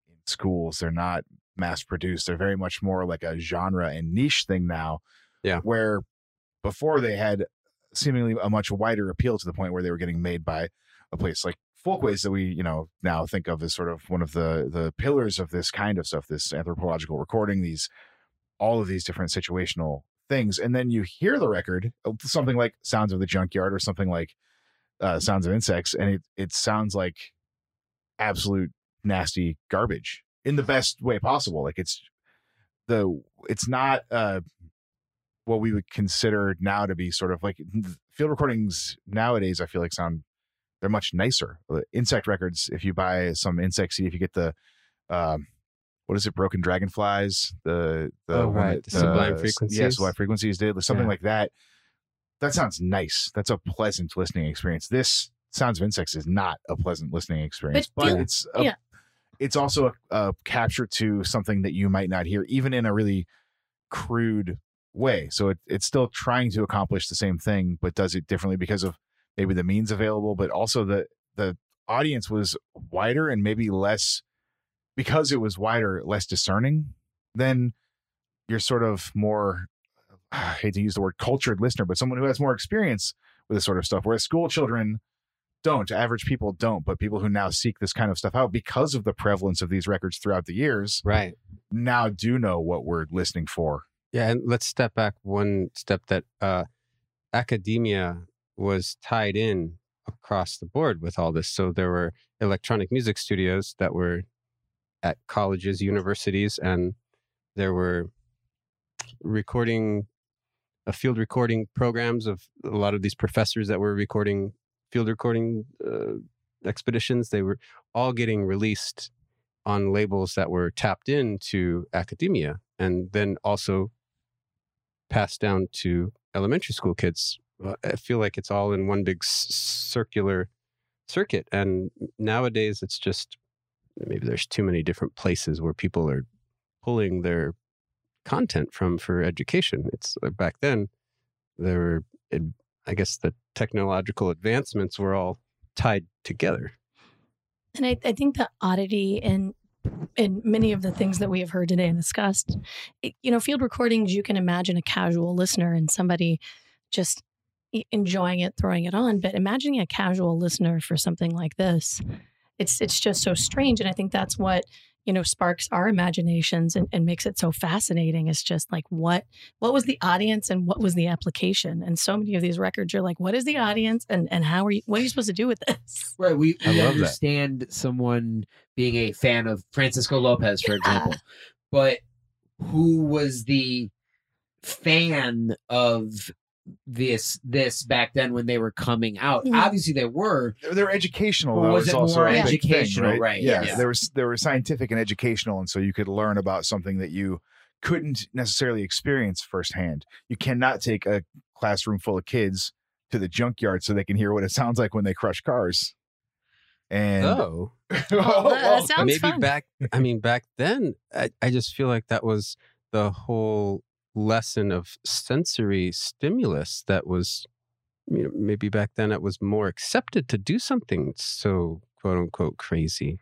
in schools. They're not mass produced. They're very much more like a genre and niche thing now. Yeah. Where before they had seemingly a much wider appeal to the point where they were getting made by a place like folkways that we you know now think of as sort of one of the the pillars of this kind of stuff this anthropological recording these all of these different situational things and then you hear the record uh, something like sounds of the junkyard or something like uh, sounds of insects, and it it sounds like absolute nasty garbage in the best way possible. Like it's the it's not uh what we would consider now to be sort of like field recordings nowadays. I feel like sound they're much nicer. Uh, Insect records, if you buy some insect if you get the um, what is it, broken dragonflies, the the Oh, one right, that, Sublime uh, Yeah, Frequencies. sublime frequencies did something Yeah. like that. That sounds nice. That's a pleasant listening experience. This Sounds of Insects is not a pleasant listening experience, But but, do- it's a, yeah. it's also a, a capture to something that you might not hear, even in a really crude way. So it, it's still trying to accomplish the same thing, but does it differently because of maybe the means available, but also the the audience was wider and maybe less because it was wider, less discerning then you're sort of more [SIGHS] I hate to use the word cultured listener, but someone who has more experience with this sort of stuff. Whereas school children don't, average people don't, but people who now seek this kind of stuff out because of the prevalence of these records throughout the years Right. now do know what we're listening for. Yeah, and let's step back one step that uh, academia was tied in across the board with all this. So there were electronic music studios that were at colleges, universities, and there were recording, uh, field recording programs of a lot of these professors that were recording field recording uh, expeditions. They were all getting released on labels that were tapped into academia and then also passed down to elementary school kids. I feel like it's all in one big circular circuit. And nowadays, it's just maybe there's too many different places where people are pulling their content from for education. It's like back then, there were, I guess, the technological advancements were all tied together. And I, I think the oddity in in many of the things that we have heard today and discussed, it, you know, field recordings, you can imagine a casual listener and somebody just enjoying it, throwing it on. But imagining a casual listener for something like this, it's it's just so strange. And I think that's what you know sparks our imaginations and, and makes it so fascinating. Is just like what what was the audience and what was the application? And so many of these records, you're like, what is the audience and and how are you? What are you supposed to do with this? Right. We, I we love that. understand someone being a fan of Francisco Lopez, for Yeah. example, but who was the fan of this this back then when they were coming out? Mhm. Obviously, they were. They're, they're educational. Or was it also more a big thing, educational, right? Yeah, Yeah. there was there was scientific and educational, and so you could learn about something that you couldn't necessarily experience firsthand. You cannot take a classroom full of kids to the junkyard so they can hear what it [LAUGHS] sounds like when they crush cars. And Oh, [LAUGHS] Oh, that sounds maybe fun. back i mean back then I, I just feel like that was the whole lesson of sensory stimulus that was you know maybe back then it was more accepted to do something so quote unquote crazy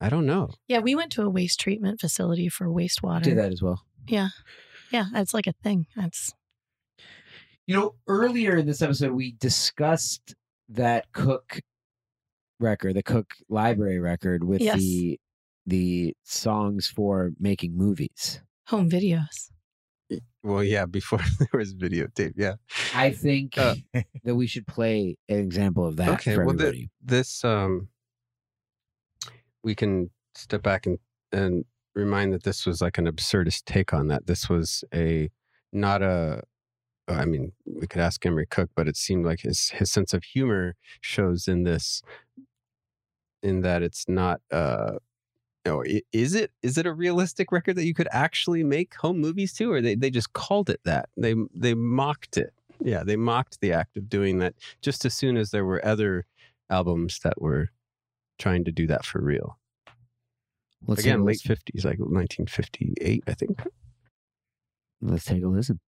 i don't know Yeah, we went to a waste treatment facility for wastewater. Did that as well. Yeah, Yeah, that's like a thing. That's You know, earlier in this episode, we discussed that Cook record, the Cook Library record, with Yes. the the songs for making movies. home videos. Well yeah before [LAUGHS] there was videotape yeah. I think Uh, that we should play an example of that Okay, well, the- this um we can step back and and remind that this was like an absurdist take on that. This was a not a i mean we could ask Emory Cook but it seemed like his his sense of humor shows in this in that it's not uh know, is it is it a realistic record that you could actually make home movies to or they, they just called it that? They they mocked it. Yeah they mocked the act of doing that just as soon as there were other albums that were trying to do that for real. Let's again late 50s like 1958 i think. Let's take a listen.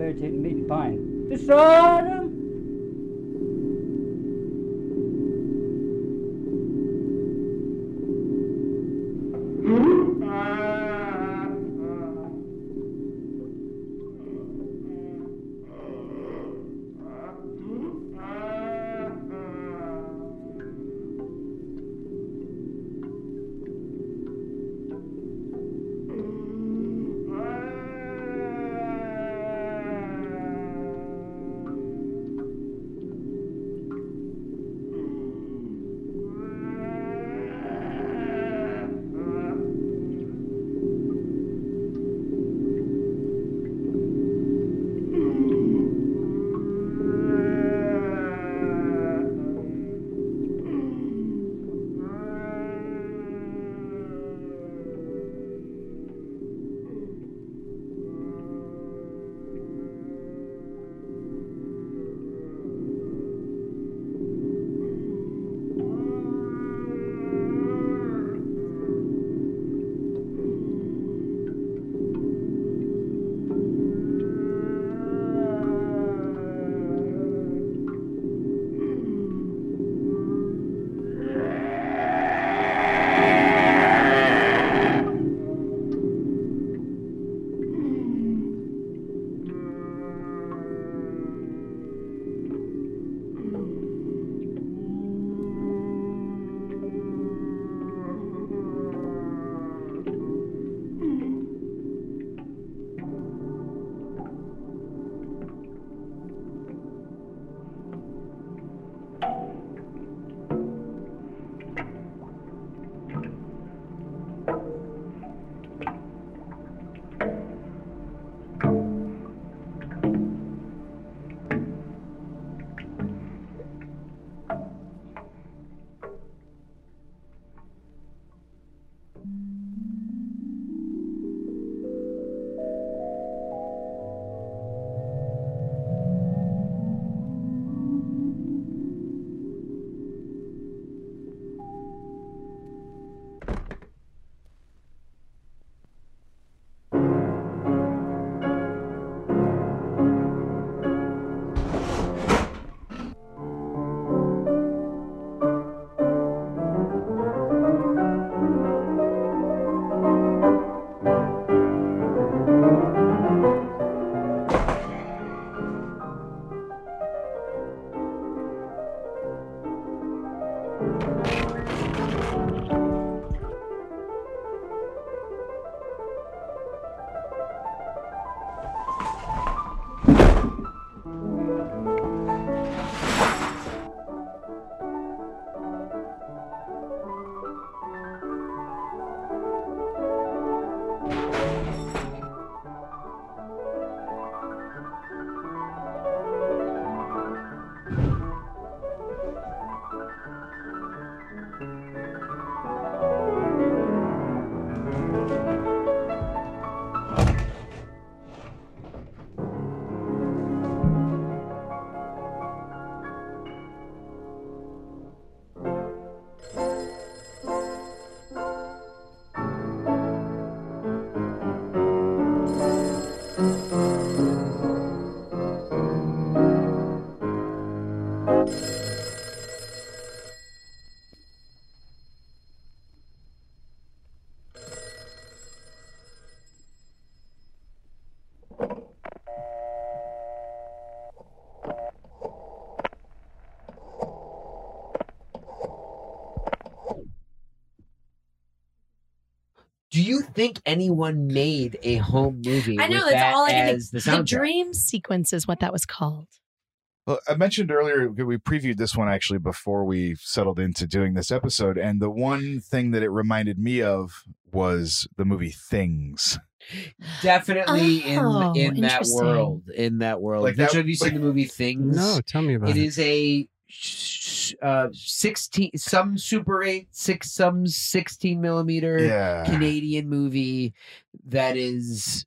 Fair tape and pine. Do you think anyone made a home movie? I know with that's that all I can think. the The soundtrack? dream sequence is what that was called. Well, I mentioned earlier we previewed this one actually before we settled into doing this episode, and the one thing that it reminded me of was the movie Things. Definitely Oh, in in that interesting. world. In that world. Like that- have you seen the movie Things? No, tell me about It it. is a sh- uh, sixteen some Super Eight six some sixteen millimeter Yeah, Canadian movie that is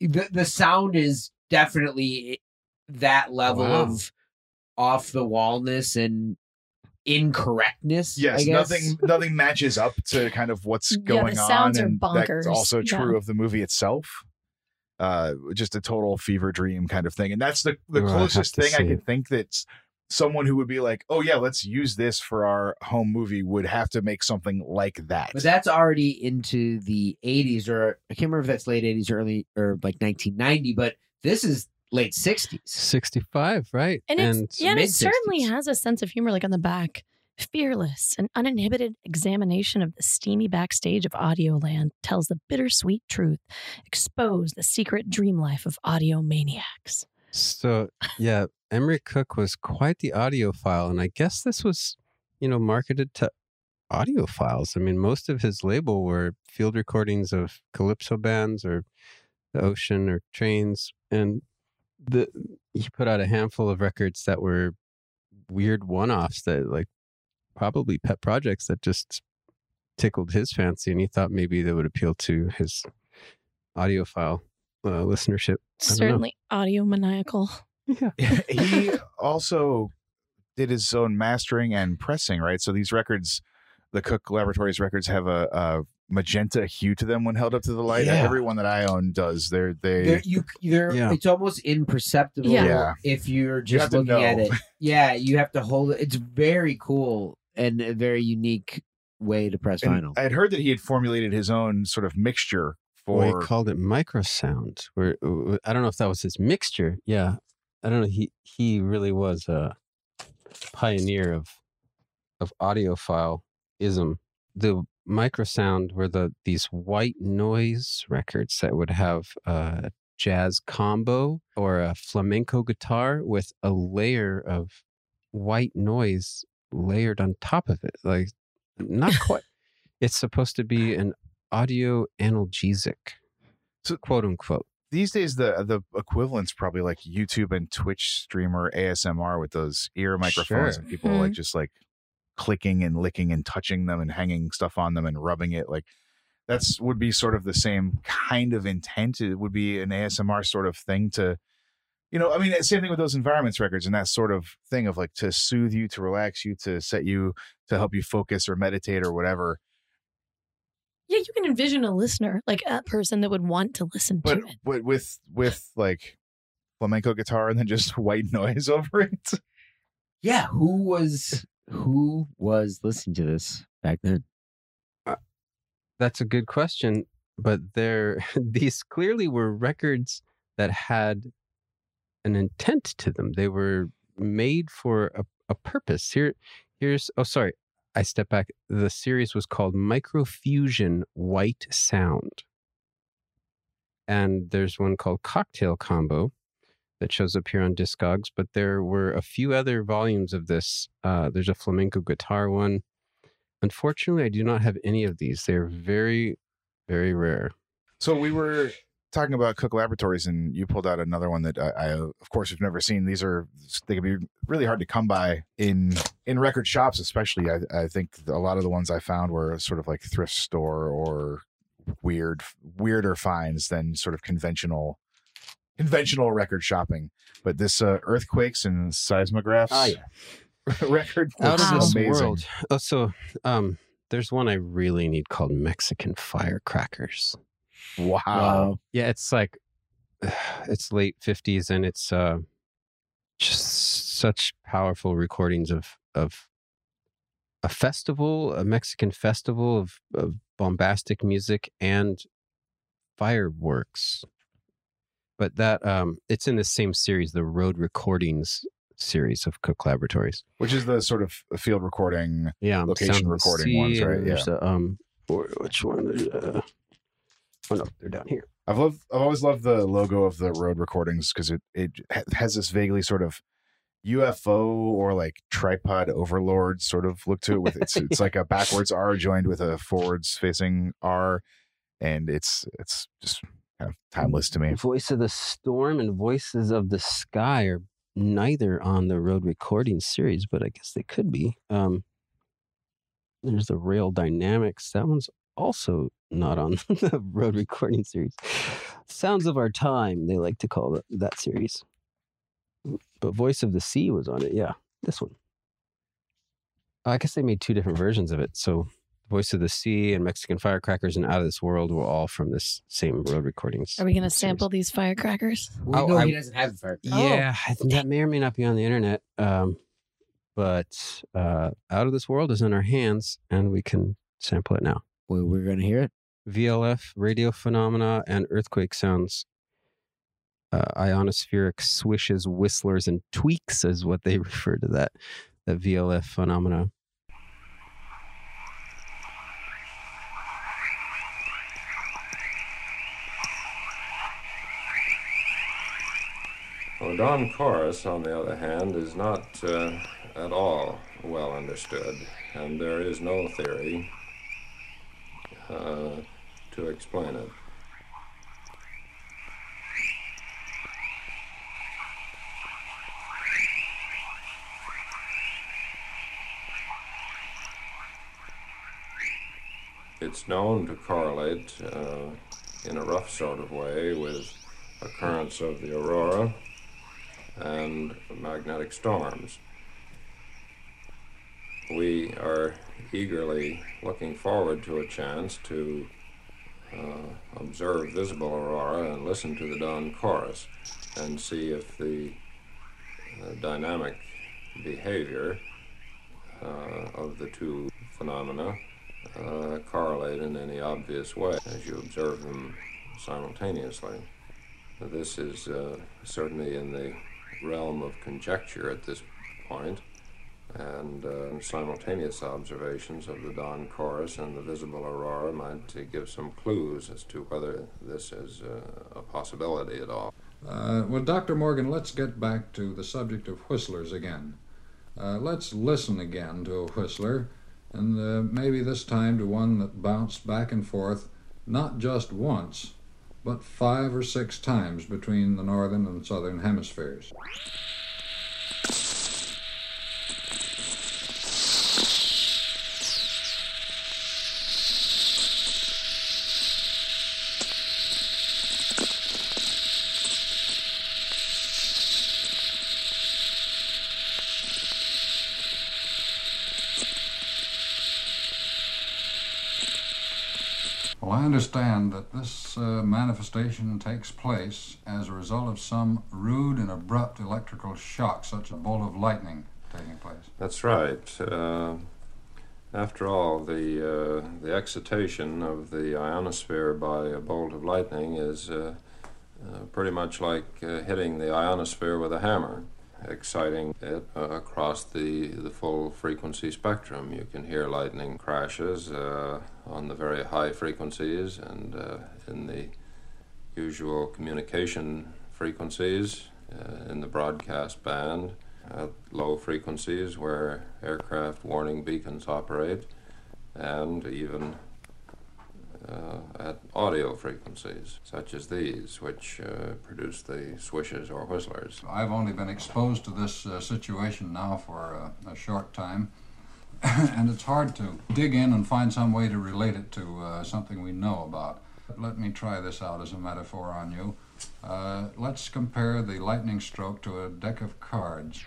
the the sound is definitely that level Wow. of off the wallness and incorrectness. I yes, guess. nothing nothing matches up to kind of what's Yeah, the going sounds on, are and bonkers. that's also true Yeah. of the movie itself. Uh, just a total fever dream kind of thing, and that's the the Oh, closest thing I see can think that's someone who would be like, "Oh yeah, let's use this for our home movie." Would have to make something like that. But that's already into the 80s, or I can't remember if that's late 80s or early or like 1990, but this is late 60s. 65, right? And it's yeah, and it certainly has a sense of humor, like on the back. Fearless and uninhibited examination of the steamy backstage of Audioland tells the bittersweet truth. Expose the secret dream life of audio maniacs. So yeah, Emory Cook was quite the audiophile, and I guess this was, you know, marketed to audiophiles. I mean, most of his label were field recordings of calypso bands or the ocean or trains, and the he put out a handful of records that were weird one-offs that like probably pet projects that just tickled his fancy, and he thought maybe they would appeal to his audiophile uh, listenership. I don't know. Certainly audio maniacal. Yeah. [LAUGHS] he also did his own mastering and pressing, right? So these records, the Cook Laboratories records, have a, a magenta hue to them when held up to the light. Yeah. Every one that I own does. They're they. They're, you, they're, Yeah. It's almost imperceptible Yeah. Yeah. if you're just have to looking at it. [LAUGHS] Yeah, you have to hold it. It's very cool and a very unique way to press and vinyl. I had heard that he had formulated his own sort of mixture Well, he called it microsound. Where uh, I don't know if that was his mixture. Yeah, I don't know. He he really was a pioneer of of audiophile ism. The microsound were the these white noise records that would have a jazz combo or a flamenco guitar with a layer of white noise layered on top of it. Like not quite. [LAUGHS] it's supposed to be an audio analgesic, So- quote unquote. these days, the the equivalent's probably like YouTube and Twitch streamer ASMR with those ear microphones Sure. and people like mm-hmm. just like clicking and licking and touching them and hanging stuff on them and rubbing it like that's would be sort of the same kind of intent it would be an asmr sort of thing to you know i mean same thing with those environments records and that sort of thing of like to soothe you to relax you to set you to help you focus or meditate or whatever Yeah, you can envision a listener, like a person that would want to listen but to it. but with with like flamenco guitar and then just [LAUGHS] white noise over it yeah, who was who was listening to this back then? Uh, that's a good question, but there [LAUGHS] these clearly were records that had an intent to them. They were made for a, a purpose. Here here's oh sorry, I step back. The series was called Microfusion White Sound. And there's one called Cocktail Combo that shows up here on Discogs, but there were a few other volumes of this. Uh, there's a flamenco guitar one. Unfortunately, I do not have any of these. They're very, very rare. So we were talking about Cook Laboratories, and you pulled out another one that I, I of course, have never seen. These are they can be really hard to come by in in record shops, especially. I, I think a lot of the ones I found were sort of like thrift store or weird weirder finds than sort of conventional conventional record shopping. But this uh, earthquakes and seismographs Ah, yeah. [LAUGHS] record Out looks of this amazing. world. Oh, so um, there's one I really need called Mexican Firecrackers. Wow. Yeah, it's like [SIGHS] it's late fifties, and it's uh, just such powerful recordings of of a festival, a Mexican festival of, of bombastic music and fireworks. But that um, it's in the same series, the Road Recordings series of Cook Laboratories. Which is the sort of field recording. Yeah, um, Location Sound of the recording ones, right? A, um, which one? Uh, oh no, they're down here. I've loved, I've always loved the logo of the road recordings because it it has this vaguely sort of UFO or like tripod overlord sort of look to it. With it's it's like a [LAUGHS] backwards R joined with a forwards facing R, and it's it's just kind of timeless to me. Voice of the Storm and Voices of the Sky are neither on the Road Recording series, but I guess they could be. Um, there's the Rail Dynamics. That one's also not on [LAUGHS] the Road Recording series. Sounds of Our Time, they like to call it, that series. But Voice of the Sea was on it. Yeah, this one. I guess they made two different versions of it. So Voice of the Sea and Mexican Firecrackers and Out of This World were all from this same road recordings. Are we going to sample these firecrackers? We Oh, know I- he doesn't have the fire. Yeah, I think that may or may not be on the internet. Um, but uh, Out of This World is in our hands, and we can sample it now. Well, we're gonna hear it. VLF, radio phenomena, and earthquake sounds. Uh, ionospheric swishes, whistlers, and tweaks is what they [LAUGHS] refer to that. That VLF phenomena. Well, Dawn chorus, on the other hand, is not uh, at all well understood, and there is no theory uh, to explain it. It's known to correlate uh, in a rough sort of way with occurrence of the aurora and magnetic storms. We are eagerly looking forward to a chance to uh, observe visible aurora and listen to the dawn chorus and see if the uh, dynamic behavior uh, of the two phenomena uh, correlate in any obvious way as you observe them simultaneously. This is uh, certainly in the realm of conjecture at this point, and uh, simultaneous observations of the dawn chorus and the visible aurora might uh, give some clues as to whether this is uh, a possibility at all. Uh, well, Dr. Morgan, let's get back to the subject of whistlers again. Uh, let's listen again to a whistler, and uh, maybe this time to one that bounced back and forth not just once, but five or six times between the northern and southern hemispheres. Well, I understand that this uh, manifestation takes place as a result of some rude and abrupt electrical shock, such as a bolt of lightning taking place. That's right. Uh, after all, the uh, the excitation of the ionosphere by a bolt of lightning is uh, uh, pretty much like uh, hitting the ionosphere with a hammer, exciting it uh, across the the full frequency spectrum. You can hear lightning crashes uh, on the very high frequencies and uh, in the usual communication frequencies uh, in the broadcast band at low frequencies where aircraft warning beacons operate, and even uh, at audio frequencies such as these, which uh, produce the swishes or whistlers. I've only been exposed to this uh, situation now for a, a short time, [COUGHS] and it's hard to dig in and find some way to relate it to uh, something we know about. Let me try this out as a metaphor on you. Uh, let's compare the lightning stroke to a deck of cards.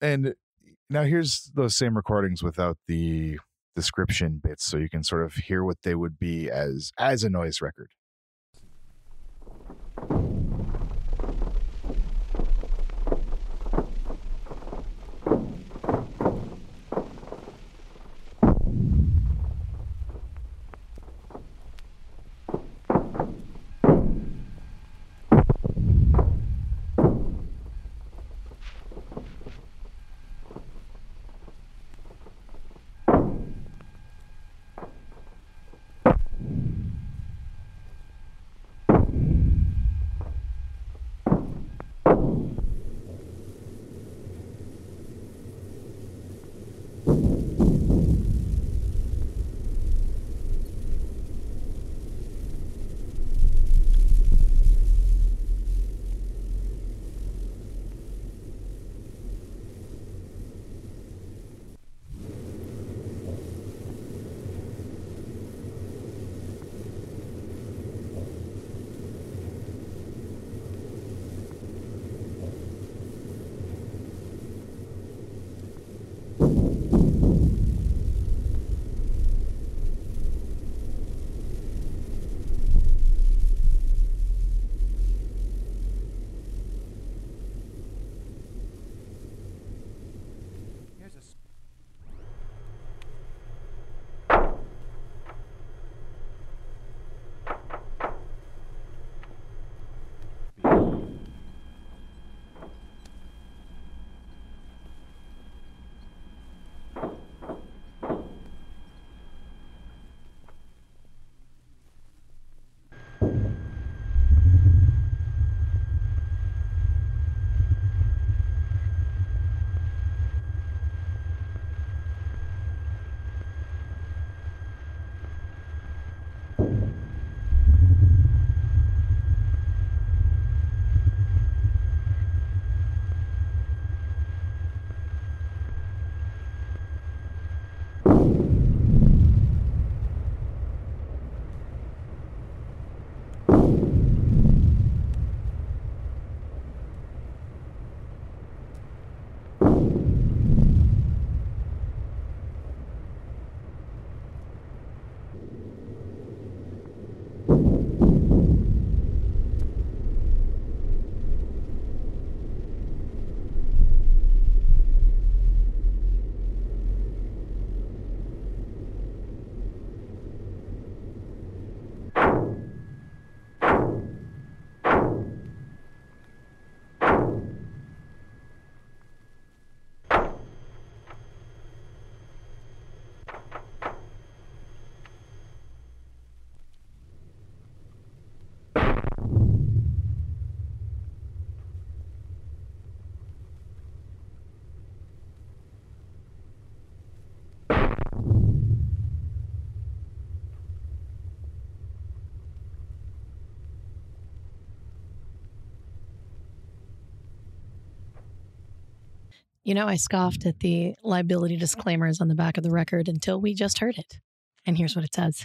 And now here's those same recordings without the description bits so you can sort of hear what they would be as as a noise record. You know, I scoffed at the liability disclaimers on the back of the record until we just heard it. And here's what it says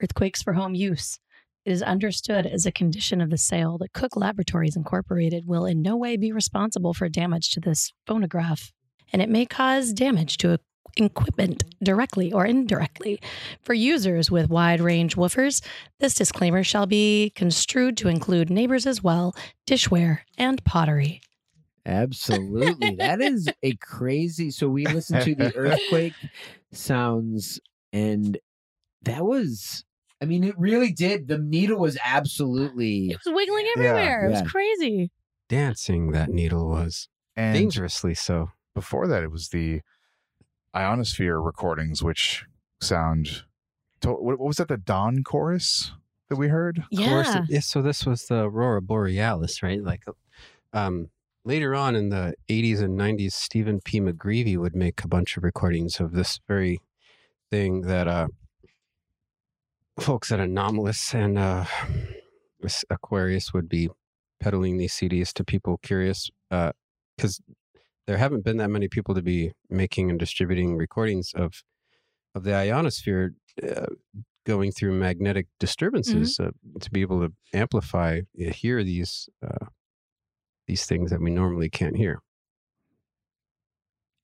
Earthquakes for home use. It is understood as a condition of the sale that Cook Laboratories Incorporated will in no way be responsible for damage to this phonograph, and it may cause damage to equipment directly or indirectly. For users with wide range woofers, this disclaimer shall be construed to include neighbors as well, dishware, and pottery. Absolutely. that is a crazy. So we listened to the [LAUGHS] earthquake sounds, and that was, I mean, it really did. The needle was absolutely. It was wiggling everywhere. It Yeah. was crazy. Dancing that needle was And dangerously so. before that, it was the ionosphere recordings, which sound. To, what, what was that? The Dawn chorus that we heard? Of Yeah. it- yeah. So this was the Aurora Borealis, right? Like, um, later on in the 80s and 90s, Stephen P. McGreevy would make a bunch of recordings of this very thing that uh, folks at Anomalous and uh, Aquarius would be peddling these CDs to people curious because there haven't been that many people to be making and distributing recordings of of the ionosphere uh, going through magnetic disturbances uh, to be able to amplify uh, hear these uh, these things that we normally can't hear.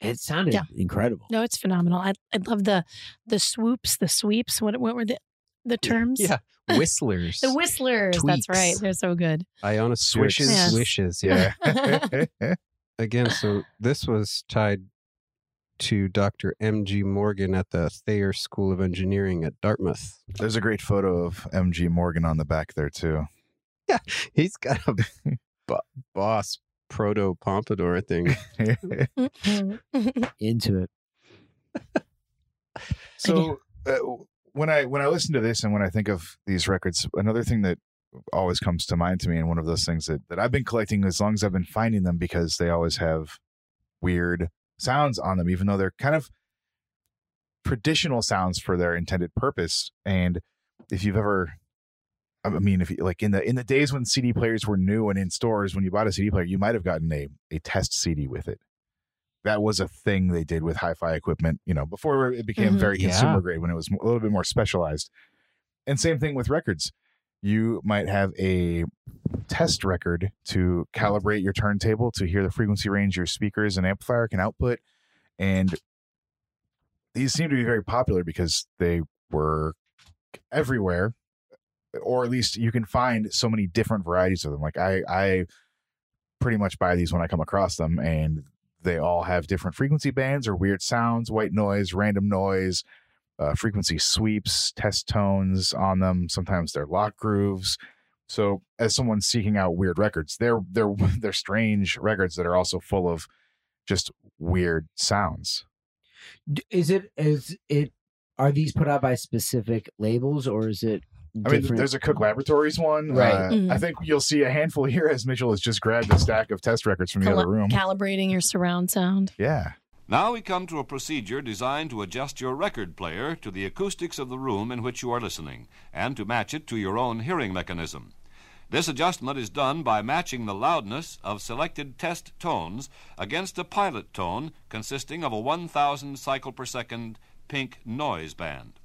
It sounded Yeah. incredible. No, it's phenomenal. I I love the the swoops, the sweeps. What what were the the terms? Yeah, [LAUGHS] whistlers, The whistlers. That's right. They're so good. ionosphere Swishes. Yes. swishes. Yeah. [LAUGHS] Yeah. [LAUGHS] Again, so this was tied to Dr. M.G. Morgan at the Thayer School of Engineering at Dartmouth. There's a great photo of MG Morgan on the back there too. Yeah, he's got a bo- boss proto pompadour thing. [LAUGHS] Into it. [LAUGHS] so uh, when I when I listen to this and when I think of these records, another thing that always comes to mind to me, and one of those things that that I've been collecting as long as I've been finding them because they always have weird sounds on them, even though they're kind of traditional sounds for their intended purpose. And if you've ever I mean, if you like in the in the days when CD players were new and in stores, when you bought a CD player, you might have gotten a a test CD with it. That was a thing they did with hi-fi equipment, you know, before it became Mhm. very Yeah. consumer grade when it was a little bit more specialized. And same thing with records. You might have a test record to calibrate your turntable to hear the frequency range your speakers and amplifier can output. And these seem to be very popular because they were everywhere or at least you can find so many different varieties of them. Like I, I pretty much buy these when I come across them, and they all have different frequency bands or weird sounds, white noise, random noise, uh, frequency sweeps, test tones on them. Sometimes they're lock grooves. So as someone seeking out weird records, they're they're [LAUGHS] they're strange records that are also full of just weird sounds. Is it is it are these put out by specific labels or is it I mean, there's a Cook Laboratories one. Right. Uh, Mhm. I think you'll see a handful here as Mitchell has just grabbed a stack of test records from the Cali- other room. Calibrating your surround sound. yeah. Now we come to a procedure designed to adjust your record player to the acoustics of the room in which you are listening and to match it to your own hearing mechanism. This adjustment is done by matching the loudness of selected test tones against a pilot tone consisting of a 1000 cycle per second pink noise band.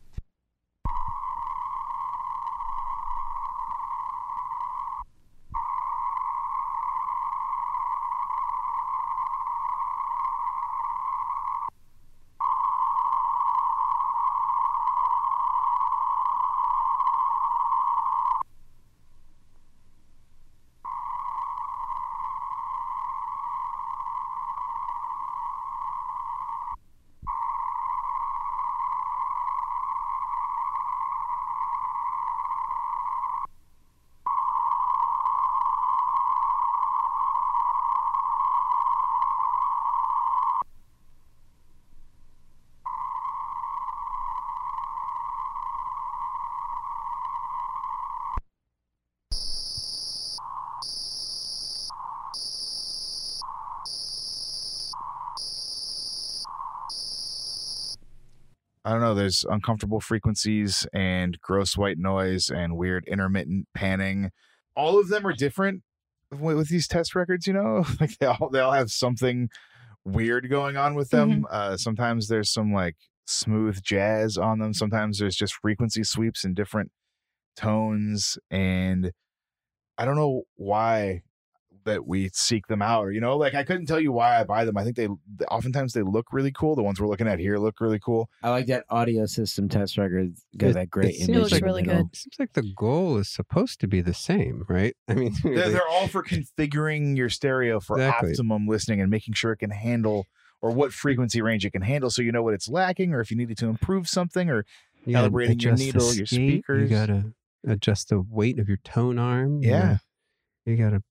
I don't know. There's uncomfortable frequencies and gross white noise and weird intermittent panning. All of them are different with, with these test records. You know, [LAUGHS] like they all they all have something weird going on with them. Uh, sometimes there's some like smooth jazz on them. Sometimes there's just frequency sweeps in different tones, and I don't know why that we seek them out or you know like i couldn't tell you why i buy them i think they oftentimes they look really cool the ones we're looking at here look really cool I like that audio system test record. Got It- that great it image. looks in really middle. good. Seems like the goal is supposed to be the same, right? [LAUGHS] I mean, they're, they- they're all for configuring your stereo for Exactly. optimum listening and making sure it can handle or what frequency range it can handle so you know what it's lacking or if you needed to improve something or you gotta calibrating your adjust the needle, your speakers. You gotta adjust the weight of your tone arm. you Yeah. gotta- you gotta.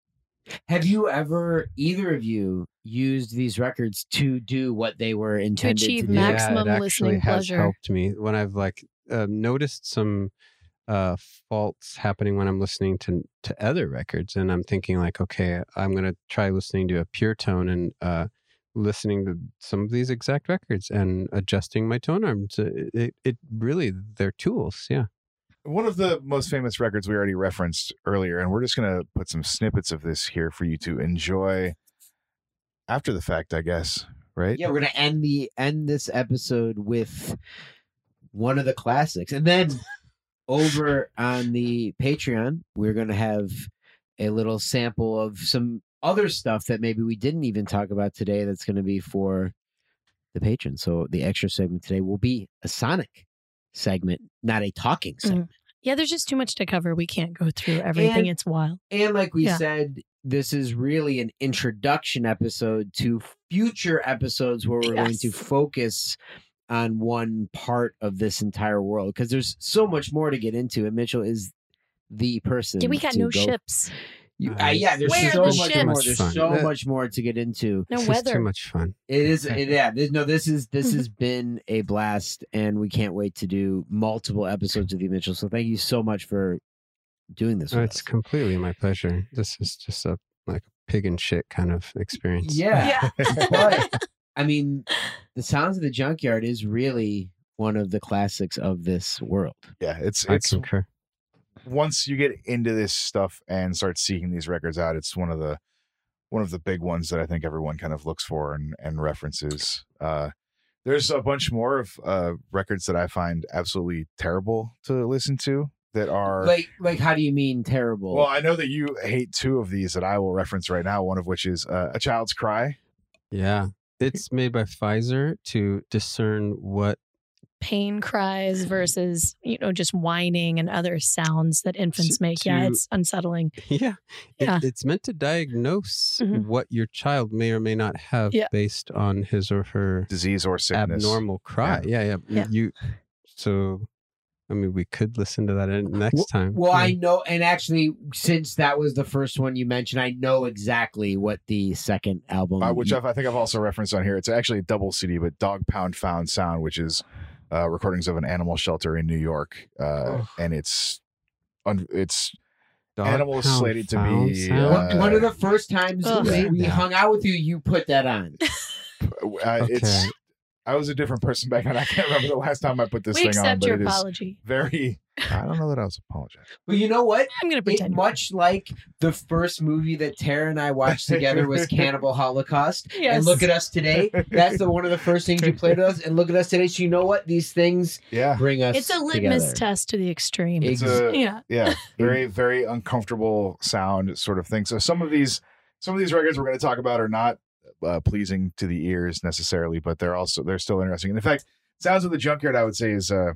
Have you ever, either of you, used these records to do what they were intended to, achieve do? max- Maximum yeah, it actually listening has pleasure. helped me when I've like uh, noticed some uh, faults happening when I'm listening to to other records, and I'm thinking like, okay, I'm gonna try listening to a pure tone and uh, listening to some of these exact records and adjusting my tone arms. It, it, it really they're tools. Yeah. One of the most famous records we already referenced earlier and we're just going to put some snippets of this here for you to enjoy after the fact i guess right Yeah, we're gonna end the end this episode with one of the classics, and then [LAUGHS] over on the Patreon, we're gonna have a little sample of some other stuff that maybe we didn't even talk about today. That's gonna be for the patrons. So the extra segment today will be a Sonic segment, not a talking mm. segment. Yeah, there's just too much to cover. We can't go through everything. And- it's wild. And like we Yeah. said, this is really an introduction episode to future episodes where we're going to focus on one part of this entire world because there's so much more to get into. And Mitchell is the person. Yeah, we got no go- ships. You, Uh, yeah, there's Where so the much ships? more. There's Fun. so That- much more to get into. No this is weather. too much fun. It is, it, yeah. There's, no, this is this has been a blast, and we can't wait to do multiple episodes of the Mitchell. So thank you so much for doing this. Oh, it's us. completely my pleasure. This is just a like pig and shit kind of experience. Yeah. [LAUGHS] but I mean, the sounds of the junkyard is really one of the classics of this world. yeah it's I it's concur. Once you get into this stuff and start seeking these records out it's one of the one of the big ones that i think everyone kind of looks for and and references uh there's a bunch more of uh records that i find absolutely terrible to listen to that are Like, like, how do you mean terrible? well i know that you hate two of these that i will reference right now one of which is uh, a child's cry Yeah. It's made by Pfizer to discern what Pain cries versus, you know, just whining and other sounds that infants To- make. Yeah, it's unsettling. yeah, it- Yeah. it's meant to diagnose Mhm. what your child may or may not have Yeah. based on his or her disease or sickness abnormal cry. Yeah, yeah. Yeah. You so I mean we could listen to that next time. well, Yeah. I know, and actually, since that was the first one you mentioned, I know exactly what the second album, uh, which I've, I think I've also referenced on here. It's actually a double CD, but Dog Pound Found Sound, which is uh, recordings of an animal shelter in New York, uh, Oh. and it's un- it's Dog animals Pound slated to be, one, uh, one of the first times Ugh. we, we Yeah. hung out with you, you put that on. uh, it's Okay. I was a different person back then. I can't remember the last time I put this we thing on, accept but your it is apology. very. I don't know that I was apologizing. But you know what? I'm going to It, pretend. much like the first movie that Tara and I watched together was [LAUGHS] Cannibal Holocaust. Yes. And look at us today. That's the one of the first things you played with us. And look at us today. So you know what? These things Yeah, bring us. it's a litmus together. test to the extreme. it's Ex- a yeah. yeah, [LAUGHS] very very uncomfortable sound sort of thing. So some of these some of these records we're going to talk about are not uh, pleasing to the ears necessarily, but they're also they're still interesting. And in fact, Sounds of the Junkyard, I would say is uh,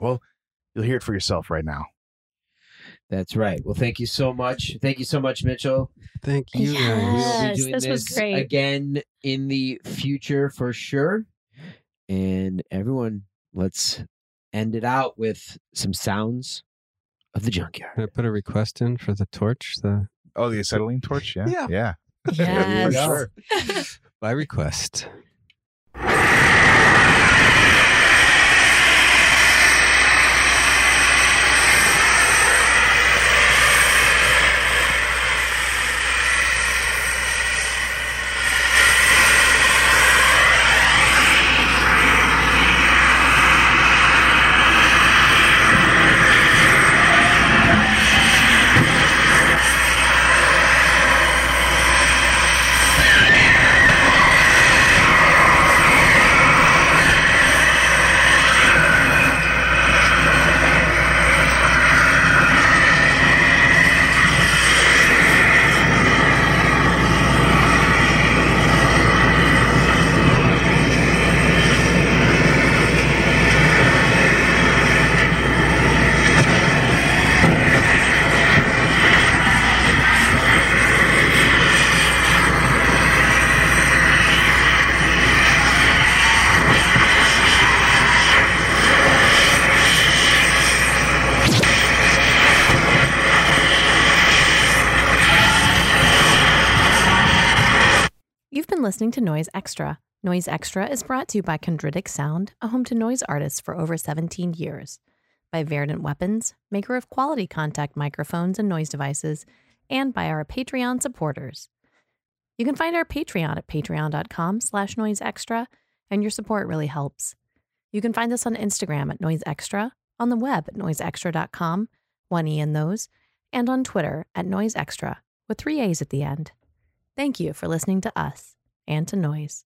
well, you'll hear it for yourself right now. That's right. Well, thank you so much. Thank you so much, Mitchell. Thank you we'll be doing this was great. again in the future for sure. And everyone, let's end it out with some sounds of the junkyard. Can I put a request in for the torch? The Oh, the acetylene torch, yeah, Yeah. yeah. [LAUGHS] Yes. [LAUGHS] By request. Listening to Noise Extra. Noise Extra is brought to you by Chondritic Sound, a home to noise artists for over 17 years, by Verdant Weapons, maker of quality contact microphones and noise devices, and by our Patreon supporters. You can find our Patreon at patreon.com slash noiseextra, and your support really helps. You can find us on Instagram at noiseextra, on the web at noiseextra.com, one E in those, and on Twitter at noiseextra, with three A's at the end. Thank you for listening to us and to Noise.